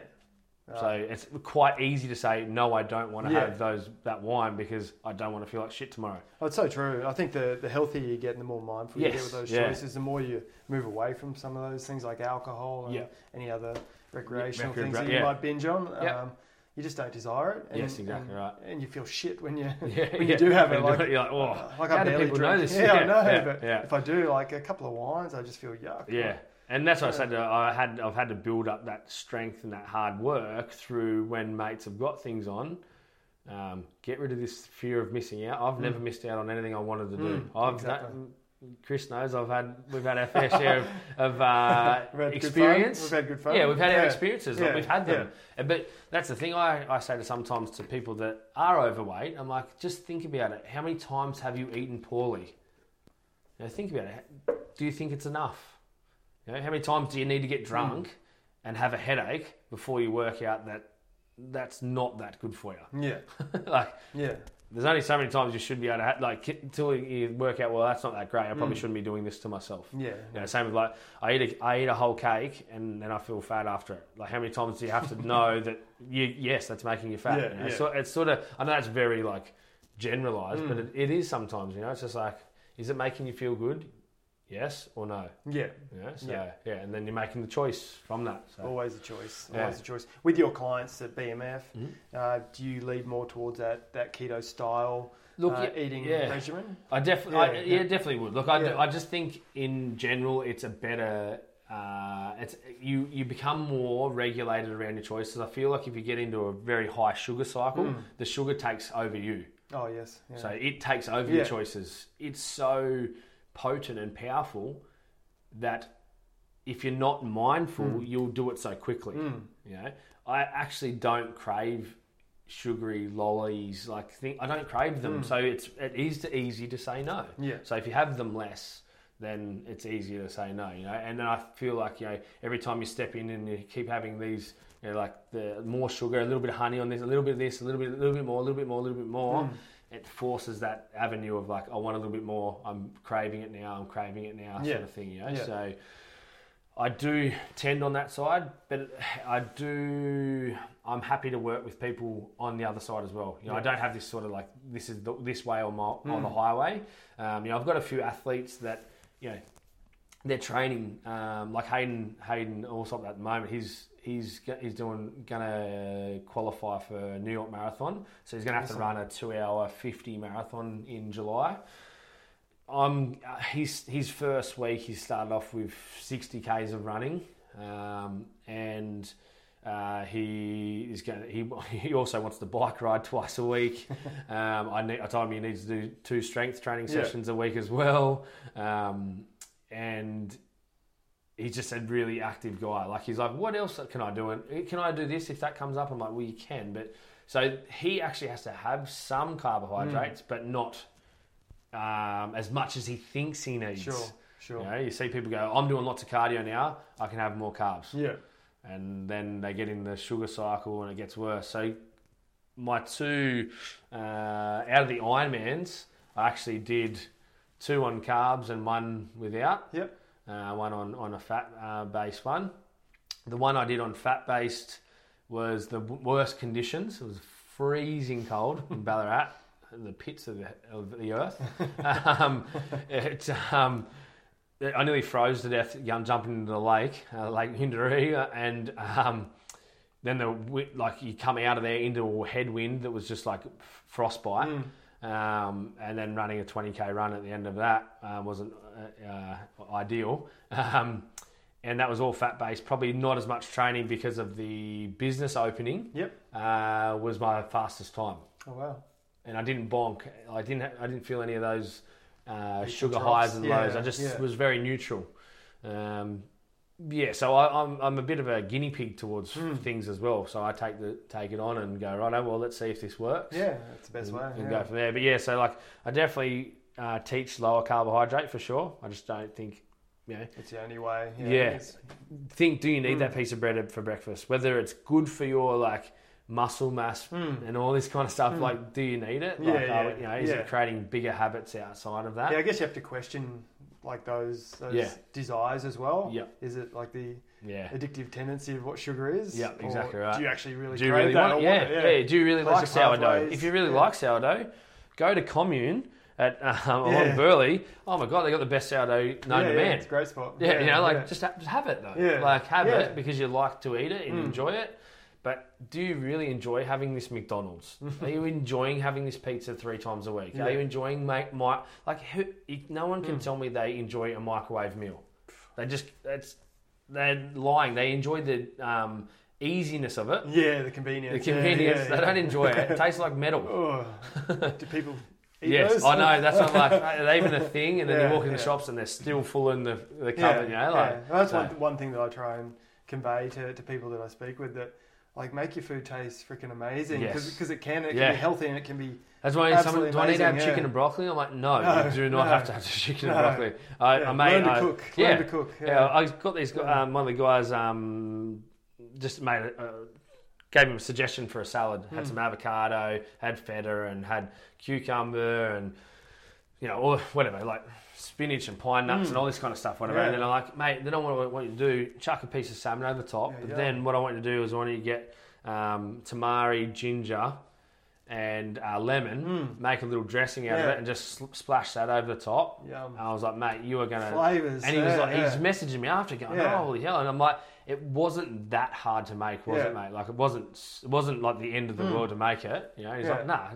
A: Uh,
B: So it's quite easy to say no. I don't want to
A: Yeah.
B: have those that wine because I don't want to feel like shit tomorrow.
A: Oh, it's so true. I think the, the healthier you get and the more mindful you get with those
B: yeah.
A: choices, the more you move away from some of those things like alcohol and
B: Yeah.
A: any other recreational
B: Recre-
A: things that
B: yeah.
A: you might binge on.
B: Yeah.
A: Um, you just don't desire it. And,
B: Yes, exactly
A: and,
B: right.
A: And you feel shit when you
B: Yeah,
A: when
B: yeah.
A: you do have it. Like,
B: you're like, oh,
A: uh, like I barely
B: people
A: drink.
B: know this?
A: Yeah, I know.
B: yeah,
A: but
B: yeah.
A: if I do like a couple of wines, I just feel yuck.
B: Yeah, and that's what I said. uh, I had I've had to build up that strength and that hard work through when mates have got things on. Um, get rid of this fear of missing out. I've never missed out on anything I wanted to do.
A: Mm,
B: I've
A: exactly.
B: that, Chris knows I've had we've had our fair share of, of uh,
A: We've
B: experience.
A: We've had good fun.
B: Yeah, we've had our
A: Yeah.
B: experiences. Like, we've had them. Uh, But that's the thing I, I say to sometimes to people that are overweight. I'm like, just think about it. How many times have you eaten poorly? You know, think about it. Do you think it's enough? You know, how many times do you need to get drunk and have a headache before you work out that that's not that good for you?
A: Yeah,
B: like,
A: yeah,
B: there's only so many times you should be able to, ha- like, until you work out, well, that's not that great. I probably
A: Mm.
B: shouldn't be doing this to myself.
A: yeah.
B: You know, same with like I eat a, I eat a whole cake and then I feel fat after it. Like how many times do you have to know that you yes that's making you fat?
A: Yeah,
B: you know?
A: yeah.
B: So it's sort of I know that's very like generalized, but
A: Mm.
B: it, it is sometimes. You know, it's just like is it making you feel good? Yes or no?
A: Yeah,
B: know, so
A: Yeah.
B: yeah. and then you're making the choice from that. So.
A: always a choice.
B: Yeah.
A: Always a choice. With your clients at BMF,
B: Mhm.
A: uh, do you lead more towards that, that keto style
B: Look,
A: uh,
B: yeah,
A: eating
B: yeah.
A: regimen?
B: I definitely,
A: Yeah,
B: yeah,
A: yeah.
B: definitely would. Look, I,
A: Yeah.
B: I just think in general, it's a better. Uh, it's you you become more regulated around your choices. I feel like if you get into a very high sugar cycle,
A: Mm.
B: the sugar takes over you.
A: Oh yes. Yeah.
B: So it takes over
A: Yeah.
B: your choices. It's so potent and powerful that if you're not mindful,
A: Mm.
B: you'll do it so quickly.
A: Mm.
B: You know, I actually don't crave sugary lollies. Like think I don't crave them, so it's it is easy to say no.
A: Yeah.
B: So if you have them less, then it's easier to say no. You know, and then I feel like you know every time you step in and you keep having these. You know, like the more sugar, a little bit of honey on this, a little bit of this, a little bit, a little bit more, a little bit more, a little bit more. It forces that avenue of like, I want a little bit more. I'm craving it now. I'm craving it now,
A: Yeah.
B: sort of thing. You know,
A: Yeah.
B: so I do tend on that side, but I do. I'm happy to work with people on the other side as well. You know, I don't have this sort of like this is the, this way on my, on
A: Mm.
B: the highway. Um, you know, I've got a few athletes that you know they're training um, like Hayden Hayden Allsop at the moment. He's he's he's doing gonna qualify for New York Marathon, so he's gonna have
A: Awesome.
B: to run a two hour fifty marathon in July. I'm uh, his his first week. He started off with sixty k's of running, um, and uh, he is going. He he also wants to bike ride twice a week. um, I need, I told him he needs to do two strength training
A: Yeah.
B: sessions a week as well, um, and he's just a really active guy. Like he's like, what else can I do? And can I do this if that comes up? I'm like, well, you can, but so he actually has to have some carbohydrates,
A: Mm.
B: but not um, as much as he thinks he needs.
A: Sure, sure.
B: You know, you see people go, I'm doing lots of cardio now. I can have more carbs,
A: Yeah.
B: and then they get in the sugar cycle and it gets worse. So my two uh, out of the Ironmans, I actually did two on carbs and one without
A: Yep.
B: Uh, one on, on a fat uh, based one. The one I did on fat based was the w- worst conditions. It was freezing cold in Ballarat, the pits of the, of the earth. um, it, um, I nearly froze to death jumping into the lake, uh, Lake Wendouree, and um, then the like you come out of there into a headwind that was just like frostbite.
A: Mm.
B: Um, and then running a 20k run at the end of that uh, wasn't uh, uh, ideal. Um, and that was all fat based, probably not as much training because of the business opening.
A: Yep.
B: Uh, was my fastest time,
A: Oh wow.
B: and I didn't bonk. I didn't. I didn't feel any of those uh, sugar
A: troughs.
B: highs and
A: Yeah,
B: lows. I just
A: yeah.
B: was very neutral. Um, yeah, so I, I'm I'm a bit of a guinea pig towards
A: Hmm.
B: things as well. So I take the take it on and go right. Oh well, let's see if this works
A: Yeah, that's the best
B: and,
A: way.
B: and
A: yeah.
B: go from there. But yeah, so like I definitely uh, teach lower carbohydrate for sure. I just don't think, you know,
A: It's the only way. Yeah.
B: Yeah. think do you need
A: Mm.
B: that piece of bread for breakfast? Whether it's good for your like muscle mass
A: Mm.
B: and all this kind of stuff.
A: Mm.
B: Like, do you need it?
A: Yeah,
B: like, are
A: yeah,
B: we- you know, is
A: yeah.
B: it creating bigger habits outside of that?
A: Yeah, I guess you have to question like those those
B: Yeah.
A: desires as well.
B: Yeah.
A: Is it like the
B: Yeah.
A: addictive tendency of what sugar is?
B: Yeah, exactly right.
A: Do you actually really
B: Do you really
A: that
B: want
A: or
B: it? Yeah, yeah. Do you really
A: Pleasure
B: like sourdough?
A: pathways,
B: If you really
A: yeah.
B: like sourdough, go to Commune at um, along
A: Yeah.
B: Burleigh. Oh my god, they got the best sourdough known
A: yeah,
B: to
A: yeah,
B: man.
A: It's a great spot.
B: Yeah, you know, like
A: yeah.
B: just, have, just have it though.
A: Yeah.
B: Like have
A: Yeah.
B: it because you like to eat it and
A: Mm.
B: enjoy it. But do you really enjoy having this McDonald's? Are you enjoying having this pizza three times a week?
A: Yeah.
B: Are you enjoying make my like who, no one can
A: Mm.
B: tell me they enjoy a microwave meal. They just that's they're lying. They enjoy the um, easiness of it.
A: yeah, the convenience.
B: The
A: yeah,
B: convenience,
A: yeah,
B: they
A: yeah.
B: don't enjoy it. It tastes like metal.
A: Oh. Do people eat
B: Yes,
A: those?
B: I know. That's not like are they even a thing, and then
A: Yeah,
B: you walk in the shops and they're still full in the the
A: Yeah,
B: cupboard. You know, like
A: yeah. Well, that's
B: so-
A: one, one thing that I try and convey to, to people that I speak with that like make your food taste freaking amazing because
B: Yes.
A: it can it can be healthy and it can be
B: That's why someone, do I need to have
A: amazing,
B: chicken and broccoli? I'm like, no,
A: No,
B: you do not
A: no.
B: have to have chicken and
A: No.
B: broccoli. I,
A: yeah,
B: I made,
A: learn to
B: I-
A: cook
B: yeah.
A: learn to cook
B: Yeah, I got these.
A: Yeah.
B: Um, one of the guys um, just made a, uh, gave him a suggestion for a salad. Had
A: Mm.
B: some avocado, had feta, and had cucumber, and you know, or whatever, like spinach and pine nuts
A: Mm.
B: and all this kind of stuff, whatever.
A: Yeah.
B: And then I'm like, mate, then I want, want you to do chuck a piece of salmon over the top.
A: Yeah,
B: but
A: yeah.
B: then what I want you to do is I want you to get um, tamari, ginger, and uh, lemon.
A: Mm.
B: Make a little dressing out of it and just sl- splash that over the top.
A: Yum.
B: I was like, mate, you are gonna
A: flavors
B: and he was
A: yeah,
B: like,
A: yeah.
B: he's messaging me after, going,
A: Yeah.
B: "Holy hell!" And I'm like, "It wasn't that hard to make, was
A: Yeah.
B: it, mate? Like, it wasn't. It wasn't like the end of the
A: Mm.
B: world to make it." You know, he's
A: Yeah.
B: like, "Nah."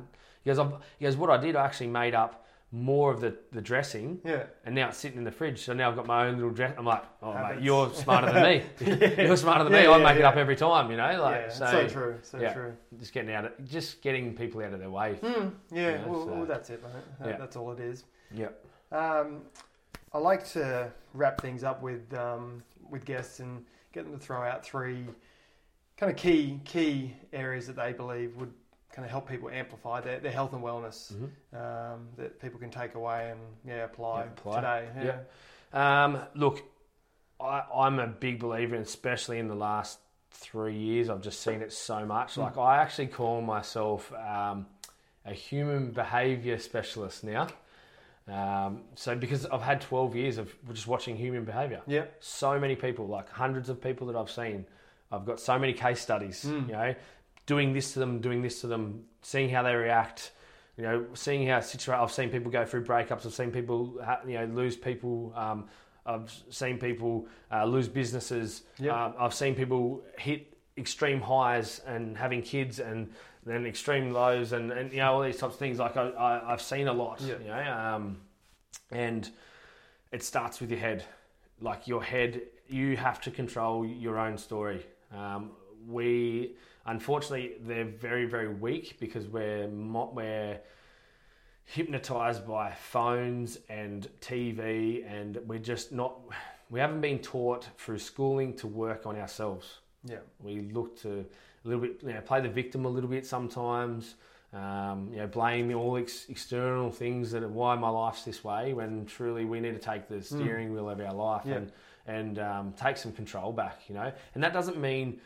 B: He goes, I've, "He goes, what I did, I actually made up more of the, the dressing,
A: yeah
B: and now it's sitting in the fridge. So now I've got my own little dress. I'm like, oh mate, you're smarter than me. You're smarter than me.
A: Yeah,
B: I
A: yeah,
B: make it up every time. You know, like
A: yeah,
B: so,
A: so, true so true
B: Just getting out, of, just getting people out of their way.
A: Mm, yeah,
B: Yeah,
A: well,
B: so-
A: well, that's it, mate. That-. That's all it is.
B: Yeah.
A: Um, I like to wrap things up with um, with guests and get them to throw out three kind of key key areas that they believe would kind of help people amplify their, their health and wellness um, that people can take away and yeah apply,
B: Yeah, apply.
A: today. Yeah.
B: Yeah. Um, look, I, I'm a big believer, and especially in the last three years, I've just seen it so much.
A: Hmm.
B: Like, I actually call myself um, a human behaviour specialist now. Um, so, because I've had 12 years of just watching human behaviour,
A: Yeah.
B: so many people, like hundreds of people that I've seen, I've got so many case studies, you know, doing this to them, doing this to them, seeing how they react. You know, seeing how situa- I've seen people go through breakups. I've seen people, you know, lose people. Um, I've seen people uh, lose businesses.
A: Yep.
B: Um, I've seen people hit extreme highs and having kids, and then extreme lows, and, and you know all these types of things. Like I, I, I've seen a lot.
A: Yeah.
B: You know, um, and it starts with your head. Like your head, you have to control your own story. Um, we, unfortunately, they're very, very weak because we're we're hypnotized by phones and TV, and we're just not. We haven't been taught through schooling to work on ourselves.
A: Yeah.
B: We look to a little bit, you know, play the victim a little bit sometimes. Um, you know, blame all ex- external things that are why my life's this way. When truly we need to take the steering wheel of our life
A: Yeah.
B: and and um, take some control back. You know, and that doesn't mean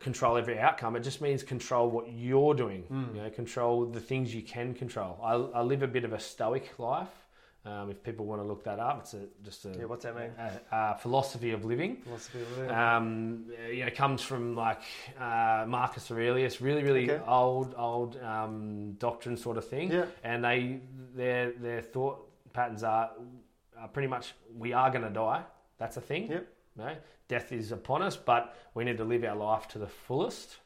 B: control every outcome. It just means control what you're doing. You know, control the things you can control. I, I live a bit of a stoic life. Um, if people want to look that up, it's a, just a,
A: Yeah, what's that mean?
B: a, a philosophy of living
A: Philosophy of living.
B: um, you know, comes from like uh, Marcus Aurelius, really, really
A: Okay.
B: old, old um, doctrine sort of thing.
A: Yeah.
B: And they, their, their thought patterns are, are pretty much we are going to die. That's a thing.
A: Yep.
B: No? Death is upon us, but we need to live our life to the fullest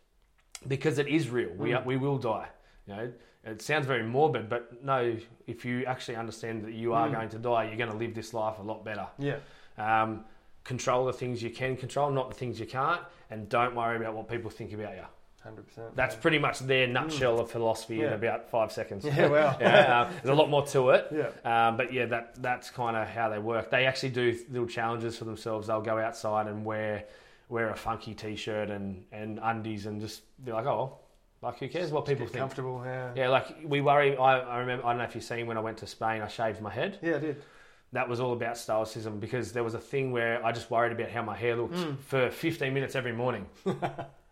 B: because it is real. We,
A: Mm.
B: are, we will die. You know, it sounds very morbid, but no, if you actually understand that you are
A: Mm.
B: going to die, you're going to live this life a lot better.
A: yeah.
B: Um, control the things you can control, not the things you can't, and don't worry about what people think about you.
A: Hundred percent.
B: That's pretty much their nutshell of philosophy in
A: Mm.
B: About five seconds.
A: Yeah, well.
B: yeah, um, there's a lot more to it.
A: Yeah.
B: Um, but yeah, that that's kind of how they work. They actually do little challenges for themselves. They'll go outside and wear wear a funky t-shirt and, and undies and just be like, oh, like who cares what people think?
A: comfortable. Yeah.
B: Yeah, like we worry. I, I remember. I don't know if you've seen when I went to Spain. I shaved my head
A: Yeah, I did.
B: that was all about stoicism because there was a thing where I just worried about how my hair looked
A: Mm.
B: for 15 minutes every morning.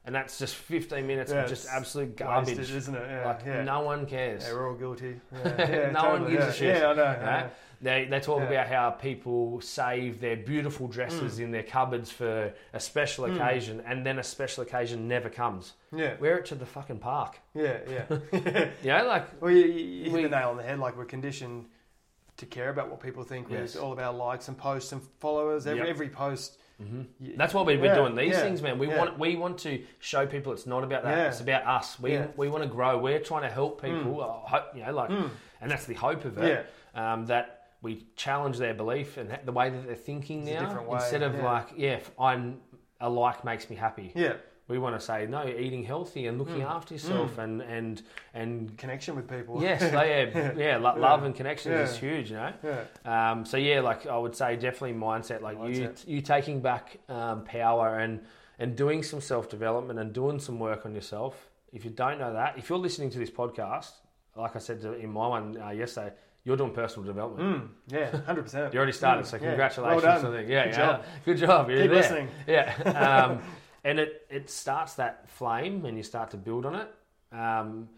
B: and that's just 15 minutes
A: Yeah,
B: of just absolute garbage.
A: Wasted, isn't it? Yeah.
B: like,
A: yeah.
B: no one cares.
A: Yeah, we're all guilty. Yeah,
B: No one
A: totally,
B: gives a shit.
A: Yeah, I know.
B: Yeah. They, they talk about how people save their beautiful dresses
A: Mm.
B: in their cupboards for a special occasion and then a special occasion never comes.
A: Yeah,
B: Wear it to the fucking park.
A: yeah, yeah.
B: You know, like,
A: well, you, you hit
B: We-
A: the nail on the head. Like we're conditioned to care about what people think.
B: Yes.
A: It's all about likes and posts and followers. Every,
B: Yep.
A: every post. Y-
B: That's why we, we're
A: Yeah,
B: doing these
A: yeah,
B: things, man. We
A: yeah.
B: want we want to show people it's not about that. It's about us. We we want to grow. We're trying to help people. uh, hope, you know, like,
A: Mm.
B: and that's the hope of it. Um, that we challenge their belief and the way that they're thinking
A: It's
B: now, instead of like, yeah, if I'm a like makes me happy.
A: Yeah,
B: We want to say no, eating healthy and looking
A: Mm.
B: after yourself and and and
A: connection with people.
B: yes, they yeah, yeah,
A: Yeah.
B: love and connections
A: Yeah.
B: is huge. You know.
A: yeah,
B: Um, so yeah, like I would say, definitely mindset. Like
A: Mindset.
B: you, you taking back um, power and and doing some self development and doing some work on yourself. If you don't know that, if you're listening to this podcast, like I said in my one uh, yesterday, you're doing personal development.
A: mm. yeah, hundred percent.
B: You already started, so
A: Yeah.
B: congratulations.
A: Well done.
B: Yeah,
A: Good
B: yeah.
A: job.
B: Good job. You're
A: Keep
B: there.
A: listening.
B: Yeah. Um, and it, it starts that flame and you start to build on it. Um,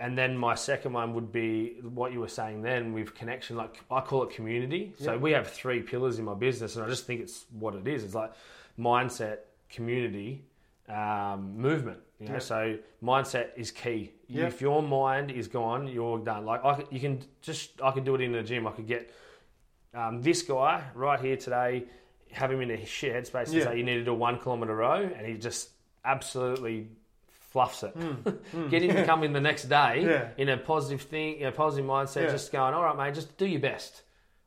B: and then my second one would be what you were saying then with connection. Like I call it community. So
A: Yeah.
B: we have three pillars in my business, and I just think it's what it is. It's like mindset, community, um, movement. You know,
A: Yeah.
B: so mindset is key.
A: Yeah.
B: If your mind is gone, you're done. Like I, you can just, I could do it in the gym. I could get um, this guy right here today, have him in a shit headspace and
A: Yeah.
B: say you need to do a one kilometre row, and he just absolutely fluffs it. Get him to come in the next day
A: Hmm. Yeah.
B: in a positive thing, a positive mindset,
A: Yeah.
B: just going, all right, mate, just do your best.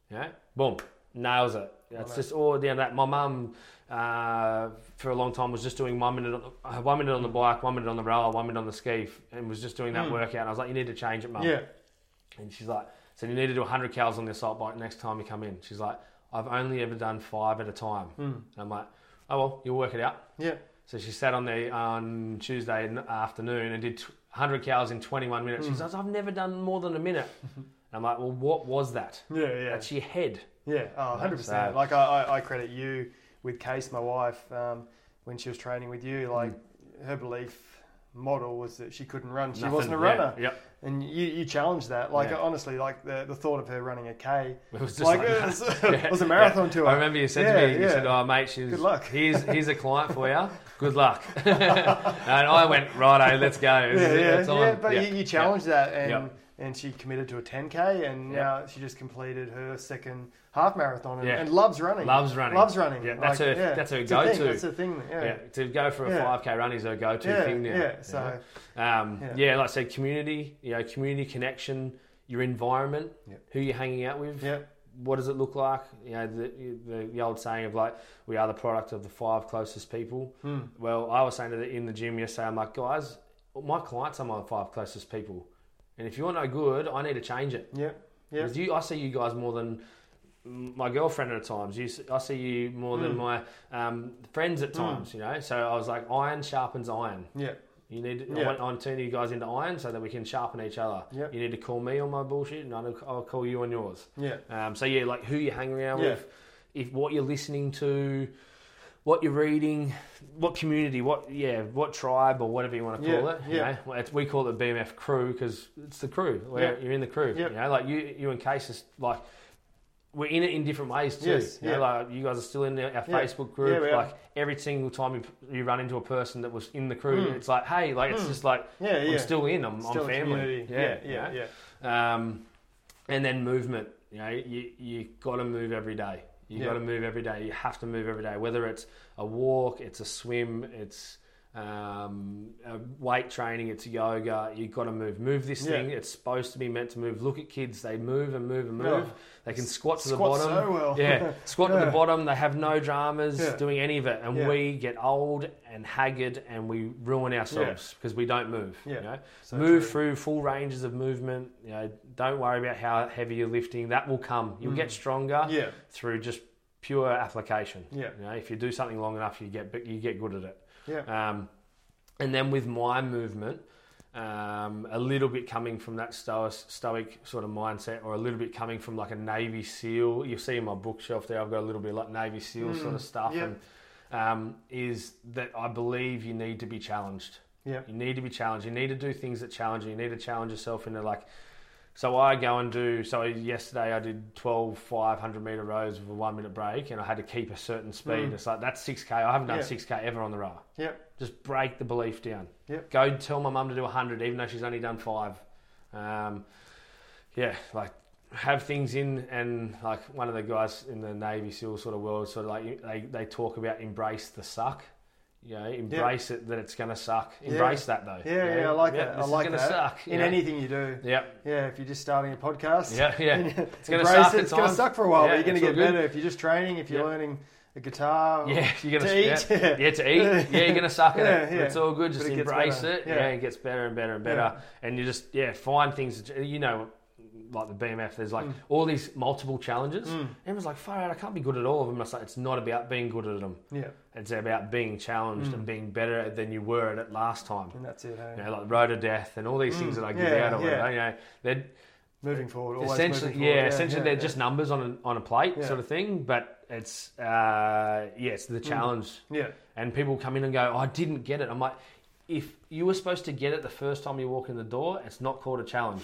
B: Know, boom, nails it. That's just all down that. My mum, uh, for a long time, was just doing one minute, on, uh, one minute on the bike, one minute on the rower, one minute on the ski, and was just doing that
A: Mm.
B: workout. And I was like, you need to change it, mum.
A: Yeah,
B: And she's like, so you need to do 100 calories on the assault bike next time you come in. She's like, I've only ever done five at a time.
A: mm.
B: And I'm like, oh, well, you'll work it out.
A: yeah,
B: So she sat on there on Tuesday afternoon and did 100 cows in 21 minutes.
A: Hmm.
B: She says, I've never done more than a minute. and I'm like, well, what was that?
A: Yeah, yeah.
B: That's your head.
A: Yeah, oh, 100%.
B: So-
A: Like, I, I, credit you with Case, my wife, um, when she was training with you. Like, her belief model was that she couldn't run. She
B: Nothing-
A: wasn't a
B: yeah,
A: runner.
B: Yep.
A: And you, you challenged that. Like,
B: Yeah.
A: honestly, like, the, the thought of her running a K
B: It was just
A: like,
B: like,
A: it was,
B: Yeah,
A: it was a marathon
B: yeah.
A: tour.
B: I remember you said to me, you said, "Oh, mate, she's
A: Good luck."
B: Here's here's a client for you. Good luck." and I went, "Righto, let's go." This
A: yeah, yeah, yeah. But you, you challenged that, and
B: Yep.
A: And she committed to a 10k, and
B: Yep.
A: now she just completed her second half marathon, and,
B: Yeah.
A: and loves running.
B: Loves running.
A: Loves running.
B: Yeah, that's her- that's her
A: It's
B: go-to.
A: That's the thing. Yeah.
B: Yeah, to go for a
A: Yeah.
B: 5k run is her go-to
A: Yeah,
B: thing now.
A: yeah, so-
B: um,
A: Yeah.
B: yeah. like I said, community, you know, community connection, your environment,
A: Yep.
B: who you're hanging out with,
A: Yeah.
B: what does it look like? You know, the, the, the old saying of like, we are the product of the five closest people.
A: Hmm.
B: Well, I was saying to in the gym yesterday, I'm like, guys, my clients are my five closest people. And if you're no good, I need to change it.
A: Yeah. Yeah.
B: Because you, I see you guys more than my girlfriend at times. You, I see you more than
A: Mm.
B: my um, friends at times. You know, so I was like, iron sharpens iron.
A: Yeah.
B: You need.
A: Yeah.
B: I want, I'm turning you guys into iron so that we can sharpen each other.
A: Yep.
B: You need to call me on my bullshit, and I'll, I'll call you on yours.
A: Yeah.
B: Um, so yeah, like who you hang around
A: Yeah.
B: with, if what you're listening to, what you're reading, what community, what yeah, what tribe or whatever you want to call
A: Yeah,
B: it. You
A: yeah.
B: know? We call it the BMF crew because it's the crew.
A: Yeah.
B: you're in the crew.
A: Yep.
B: You know, like you, you and Case is like. We're in it in different ways too.
A: Yes,
B: you, know,
A: yeah.
B: like you guys are still in our
A: Yeah.
B: Facebook group.
A: Yeah,
B: like every single time you, you run into a person that was in the crew,
A: Mm.
B: it's like, hey, like it's
A: Mm.
B: just like
A: Yeah. Yeah.
B: I'm still in. I'm,
A: Still
B: I'm family. Yeah,
A: Yeah. Yeah. Yeah.
B: Um, and then movement. You know, you you got to move every day. You
A: Yeah.
B: got to move every day. You have to move every day. Whether it's a walk, it's a swim, it's um, weight training, it's yoga. You've got to move. Move this
A: Yeah.
B: thing. It's supposed to be meant to move. Look at kids. They move and move and move.
A: Oh.
B: They can squat to the
A: Squat
B: bottom.
A: so well.
B: Yeah, squat to the bottom. They have no dramas
A: Yeah.
B: doing any of it, and
A: Yeah.
B: we get old and haggard, and we ruin ourselves because we don't move.
A: Yeah.
B: You know?
A: So
B: move
A: true.
B: through full ranges of movement. You know, don't worry about how heavy you're lifting. That will come. You'll
A: Mm.
B: get stronger
A: Yeah.
B: through just pure application.
A: Yeah.
B: You know, if you do something long enough, you get you get good at it.
A: Yeah.
B: Um, and then with my movement, um, a little bit coming from that stoic, stoic sort of mindset, or a little bit coming from like a Navy SEAL. You see in my bookshelf there, I've got a little bit like Navy SEAL sort
A: Mm,
B: of stuff,
A: yeah.
B: and um, is that I believe you need to be challenged.
A: Yeah.
B: You need to be challenged. You need to do things that challenge you. You need to challenge yourself into like. So I go and do. So yesterday I did 12 500 meter rows with a one minute break, and I had to keep a certain speed.
A: Mm.
B: It's like that's 6k. I haven't done
A: Yeah.
B: 6k ever on the rower.
A: Yep.
B: Just break the belief down.
A: Yep.
B: Go tell my mum to do 100, even though she's only done five. Um, yeah, like have things in, and like one of the guys in the Navy SEAL sort of world, sort of like they, they talk about embrace the suck. You know, embrace it that it's going to suck.
A: Yeah.
B: Embrace that though.
A: Yeah,
B: You know,
A: yeah, I like
B: yeah,
A: that. I like
B: gonna
A: that.
B: Suck,
A: In
B: know?
A: anything you do.
B: Yeah,
A: Yeah, if you're just starting a podcast.
B: Yeah, yeah.
A: it's
B: gonna
A: embrace
B: suck
A: it. It's going to suck for a while,
B: Yeah,
A: but you're going to get better if you're just training, if you're
B: Yeah.
A: learning a guitar.
B: Yeah, you're gonna
A: To eat,
B: Yeah,
A: yeah.
B: yeah, to eat. Yeah, you're gonna suck at
A: Yeah,
B: it.
A: yeah.
B: It's all good. Just embrace it.
A: Yeah.
B: Yeah. it gets better and better and better.
A: Yeah.
B: And you just yeah find things. You know, like the BMF. There's like
A: Mm.
B: all these multiple challenges.
A: Mm.
B: Everyone's like, far out. I can't be good at all of them. It's like it's not about being good at them.
A: Yeah,
B: It's about being challenged
A: Mm.
B: and being better than you were at it last time.
A: and that's it. Hey?
B: You know, like road to death and all these things
A: Mm.
B: that I give
A: Yeah,
B: out or
A: yeah.
B: whatever. You know, they're
A: Moving forward,
B: essentially,
A: moving
B: yeah,
A: forward.
B: essentially
A: yeah,
B: they're
A: yeah.
B: just numbers on a, on a plate
A: Yeah.
B: sort of thing. But it's uh, yeah, it's the challenge
A: Yeah,
B: and people come in and go, oh, I didn't get it. I'm like, if you were supposed to get it the first time you walk in the door, it's not called a challenge.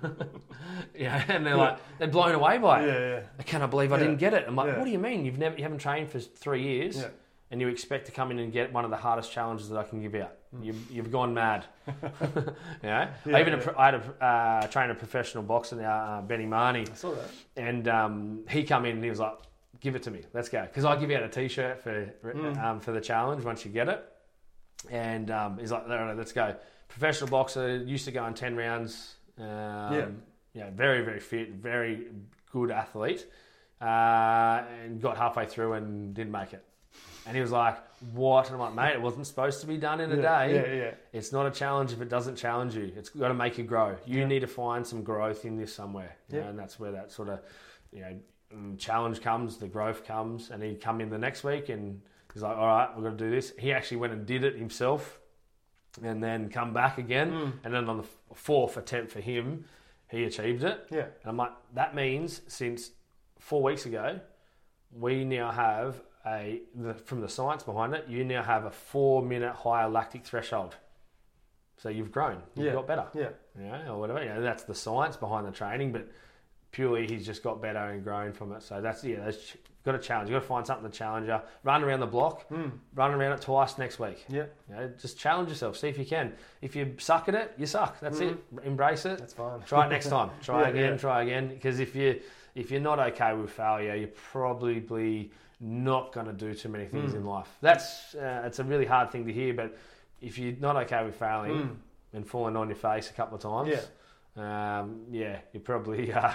B: yeah, and they're like, they're blown away by
A: yeah,
B: it.
A: yeah.
B: I cannot believe I
A: Yeah.
B: didn't get it. I'm like,
A: Yeah.
B: what do you mean? You've never, you haven't trained for three years,
A: Yeah.
B: and you expect to come in and get one of the hardest challenges that I can give out. You, you've gone mad. yeah?
A: Hmm. Yeah,
B: I even
A: yeah.
B: I had a uh, trained a professional boxer now, uh, Benny Marnie,
A: I saw that.
B: and um, he come in and he was like, "Give it to me, let's go." Because I give you out a T-shirt for
A: Mm.
B: um, for the challenge once you get it, and um, he's like, "All right, let's go." Professional boxer used to go in ten rounds. Um,
A: Yeah.
B: you know, very very fit, very good athlete, uh, and got halfway through and didn't make it. And he was like, "What?" And I'm like, "Mate, it wasn't supposed to be done in a
A: yeah,
B: day."
A: Yeah, yeah.
B: It's not a challenge if it doesn't challenge you. It's got to make you grow. You
A: Yeah.
B: need to find some growth in this somewhere,
A: Yeah.
B: know, and that's where that sort of you know mm, challenge comes, the growth comes, and he'd come in the next week and He's like, all right, we're going to do this. He actually went and did it himself, and then come back again,
A: Mm.
B: and then on the fourth attempt for him, he achieved it.
A: Yeah.
B: And I'm like, that means since four weeks ago, we now have a the, from the science behind it, you now have a four minute higher lactic threshold. So you've grown, you've
A: Yeah.
B: got better,
A: Yeah.
B: you know, or whatever. You know, that's the science behind the training, but purely he's just got better and grown from it. So that's yeah, that's got a challenge. You got to find something to challenge you. Run around the block,
A: Mm.
B: run around it twice next week.
A: Yeah.
B: You know, just challenge yourself. See if you can. If you suck at it, you suck. That's it. Embrace it.
A: That's fine.
B: Try it next time. Try
A: Yeah,
B: again.
A: yeah.
B: Try again. Because if you if you're not okay with failure, you're probably not going to do too many things
A: Mm.
B: in life. That's uh, it's a really hard thing to hear, but if you're not okay with failing
A: Mm.
B: and falling on your face a couple of times, um, yeah, you're probably uh,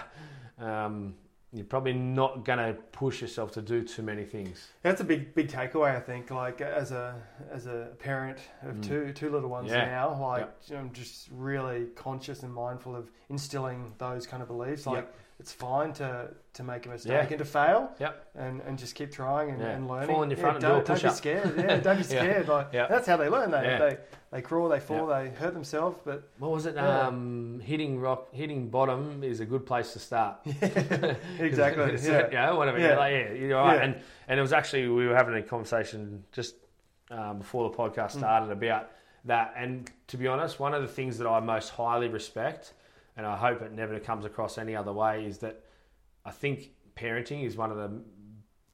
B: um, you're probably not going to push yourself to do too many things.
A: That's a big big takeaway, I think. Like as a as a parent of
B: Mm.
A: two two little ones
B: Yeah.
A: now, like you know, I'm just really conscious and mindful of instilling those kind of beliefs. Like it's fine to to make a mistake
B: Yeah.
A: and to fail,
B: Yep.
A: and, and just keep trying and,
B: Yeah.
A: and learning.
B: Fall on your
A: Yeah,
B: front do a
A: don't, don't be scared. Yeah, don't be
B: Yeah.
A: scared. Like
B: Yeah.
A: that's how they learn. They
B: Yeah.
A: they they crawl, they fall, they hurt themselves, but
B: What was it?
A: Yeah.
B: Um, hitting rock, hitting bottom is a good place to start.
A: exactly. Yeah.
B: you know, whatever.
A: Yeah.
B: Yeah, like, yeah you're right.
A: Yeah.
B: And and it was actually we were having a conversation just um, before the
A: Mm.
B: podcast started about that. And to be honest, one of the things that I most highly respect, and I hope it never comes across any other way, is that I think parenting is one of the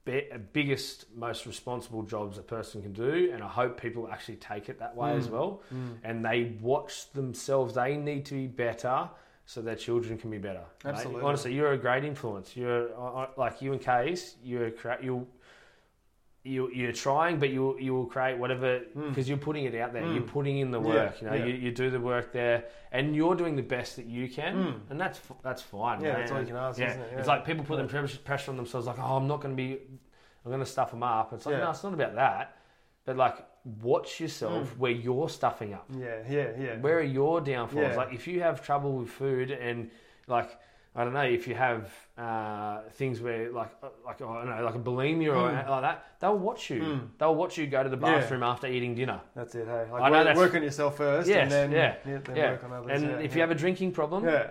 B: be- biggest, most responsible jobs a person can do, and I hope people actually take it that way as
A: Mm.
B: well.
A: Mm.
B: And they watch themselves; they need to be better so their children can be better.
A: Absolutely.
B: honestly, you're a great influence. You're like you and Case. You're cra- you. You, you're trying, but you you will create whatever
A: Mm.
B: because you're putting it out there.
A: Mm.
B: You're putting in the
A: Yeah,
B: work. You know,
A: yeah.
B: you, you do the work there, and you're doing the best that you can,
A: Mm.
B: and that's that's fine.
A: Yeah,
B: man.
A: that's all you can ask,
B: Yeah.
A: isn't it?
B: It's like people put them pressure pressure on themselves, like, oh, I'm not going to be, I'm going to stuff them up. It's like,
A: Yeah.
B: no, it's not about that. But like, watch yourself
A: Mm.
B: where you're stuffing up.
A: Yeah, yeah, yeah.
B: Where are your downfalls?
A: Yeah.
B: Like, if you have trouble with food and like, I don't know, if you have uh, things where like, uh, like I don't know, like a bulimia or
A: Mm.
B: like that, they'll watch you.
A: Mm.
B: They'll watch you go to the
A: Yeah.
B: bathroom after eating dinner.
A: That's it. Hey, like
B: I know
A: work,
B: that's-
A: work on yourself first,
B: Yes,
A: and then
B: yeah,
A: then
B: yeah.
A: work on others.
B: And
A: yeah,
B: if
A: yeah.
B: you have a drinking problem,
A: yeah,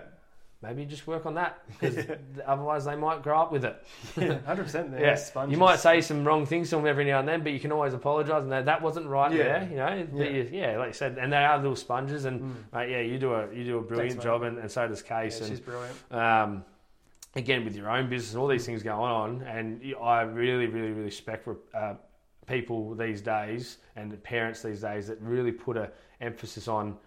B: maybe just work on that because otherwise they might grow up with it.
A: hundred percent.
B: Yeah, you might say some wrong things to them every now and then, but you can always apologise and that that wasn't right
A: Yeah.
B: there, you know. But
A: Yeah.
B: you, yeah, like you said, and they are little sponges, and
A: Mm.
B: mate, yeah, you do a you do a brilliant
A: mate.
B: job, and, and so does
A: Yeah,
B: Case,
A: she's brilliant.
B: um, again with your own business all these things going on, and I really, really, really respect uh, people these days and parents these days that really put a emphasis on.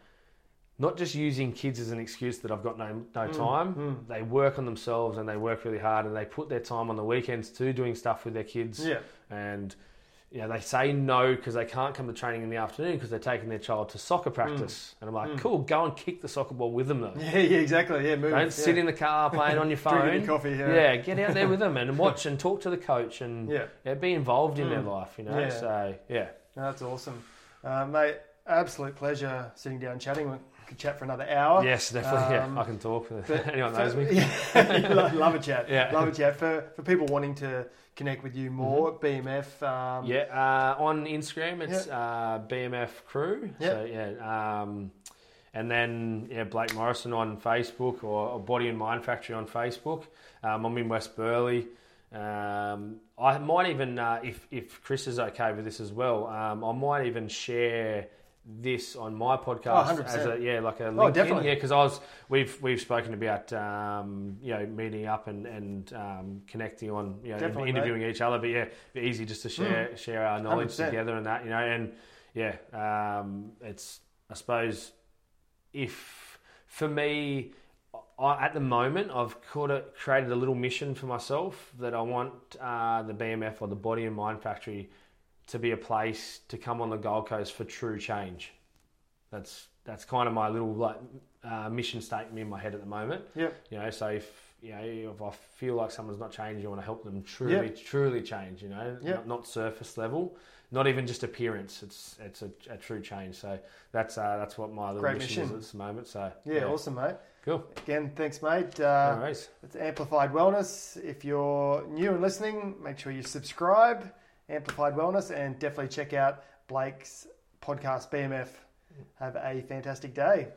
B: Not just using kids as an excuse that I've got no no
A: Mm,
B: time.
A: mm.
B: They work on themselves and they work really hard and they put their time on the weekends too, doing stuff with their kids
A: Yeah,
B: and you know, they say no because they can't come to training in the afternoon because they're taking their child to soccer practice. And I'm like,
A: Mm.
B: cool, go and kick the soccer ball with them though.
A: yeah, yeah, exactly. Yeah, move.
B: Don't
A: yeah.
B: sit in the car playing on your phone.
A: Drinking your coffee. Yeah,
B: yeah. get out there with them and watch and talk to the coach and
A: yeah.
B: yeah, be involved in their
A: Mm.
B: life, you know.
A: Yeah.
B: So yeah,
A: No, that's awesome, uh, mate. Absolute pleasure sitting down chatting. We could chat for another hour.
B: yes, definitely.
A: Um,
B: yeah, I can talk. Anyone
A: for-
B: knows me.
A: Yeah, love, a chat.
B: Yeah.
A: Love a chat. For for people wanting to connect with you more, BMF. Um,
B: Yeah, uh, on Instagram it's uh, BMF Crew.
A: Yeah.
B: So yeah, um, and then yeah, Blake Morrison on Facebook or, or Body and Mind Factory on Facebook. Um, I'm in West Burleigh. Um, I might even, uh, if if Chris is okay with this as well, um, I might even share this on my podcast
A: Oh, 100%.
B: as a yeah, like a
A: Oh,
B: LinkedIn.
A: definitely.
B: Yeah, because I was we've we've spoken about um, you know meeting up and and um, connecting on you know
A: Definitely,
B: interviewing each other. But yeah, be easy just to share share our knowledge
A: 100%.
B: together and that you know and yeah, um, it's I suppose if for me. I, at the moment, I've caught a, created a little mission for myself that I want uh, the BMF or the Body and Mind Factory to be a place to come on the Gold Coast for true change. That's that's kind of my little like uh, mission statement in my head at the moment.
A: Yep.
B: You know, so if you know if I feel like someone's not changing, I want to help them truly,
A: Yep.
B: truly change. You know,
A: Yep.
B: not, not surface level, not even just appearance. It's it's a, a true change. So that's uh, that's what my little
A: Great
B: mission,
A: mission.
B: is at this moment. So
A: Yeah, awesome, mate.
B: cool.
A: Again, thanks, mate.
B: No
A: Uh,
B: worries.
A: it's Amplified Wellness. If you're new and listening, make sure you subscribe Amplified Wellness, and definitely check out Blake's podcast BMF. Have a fantastic day.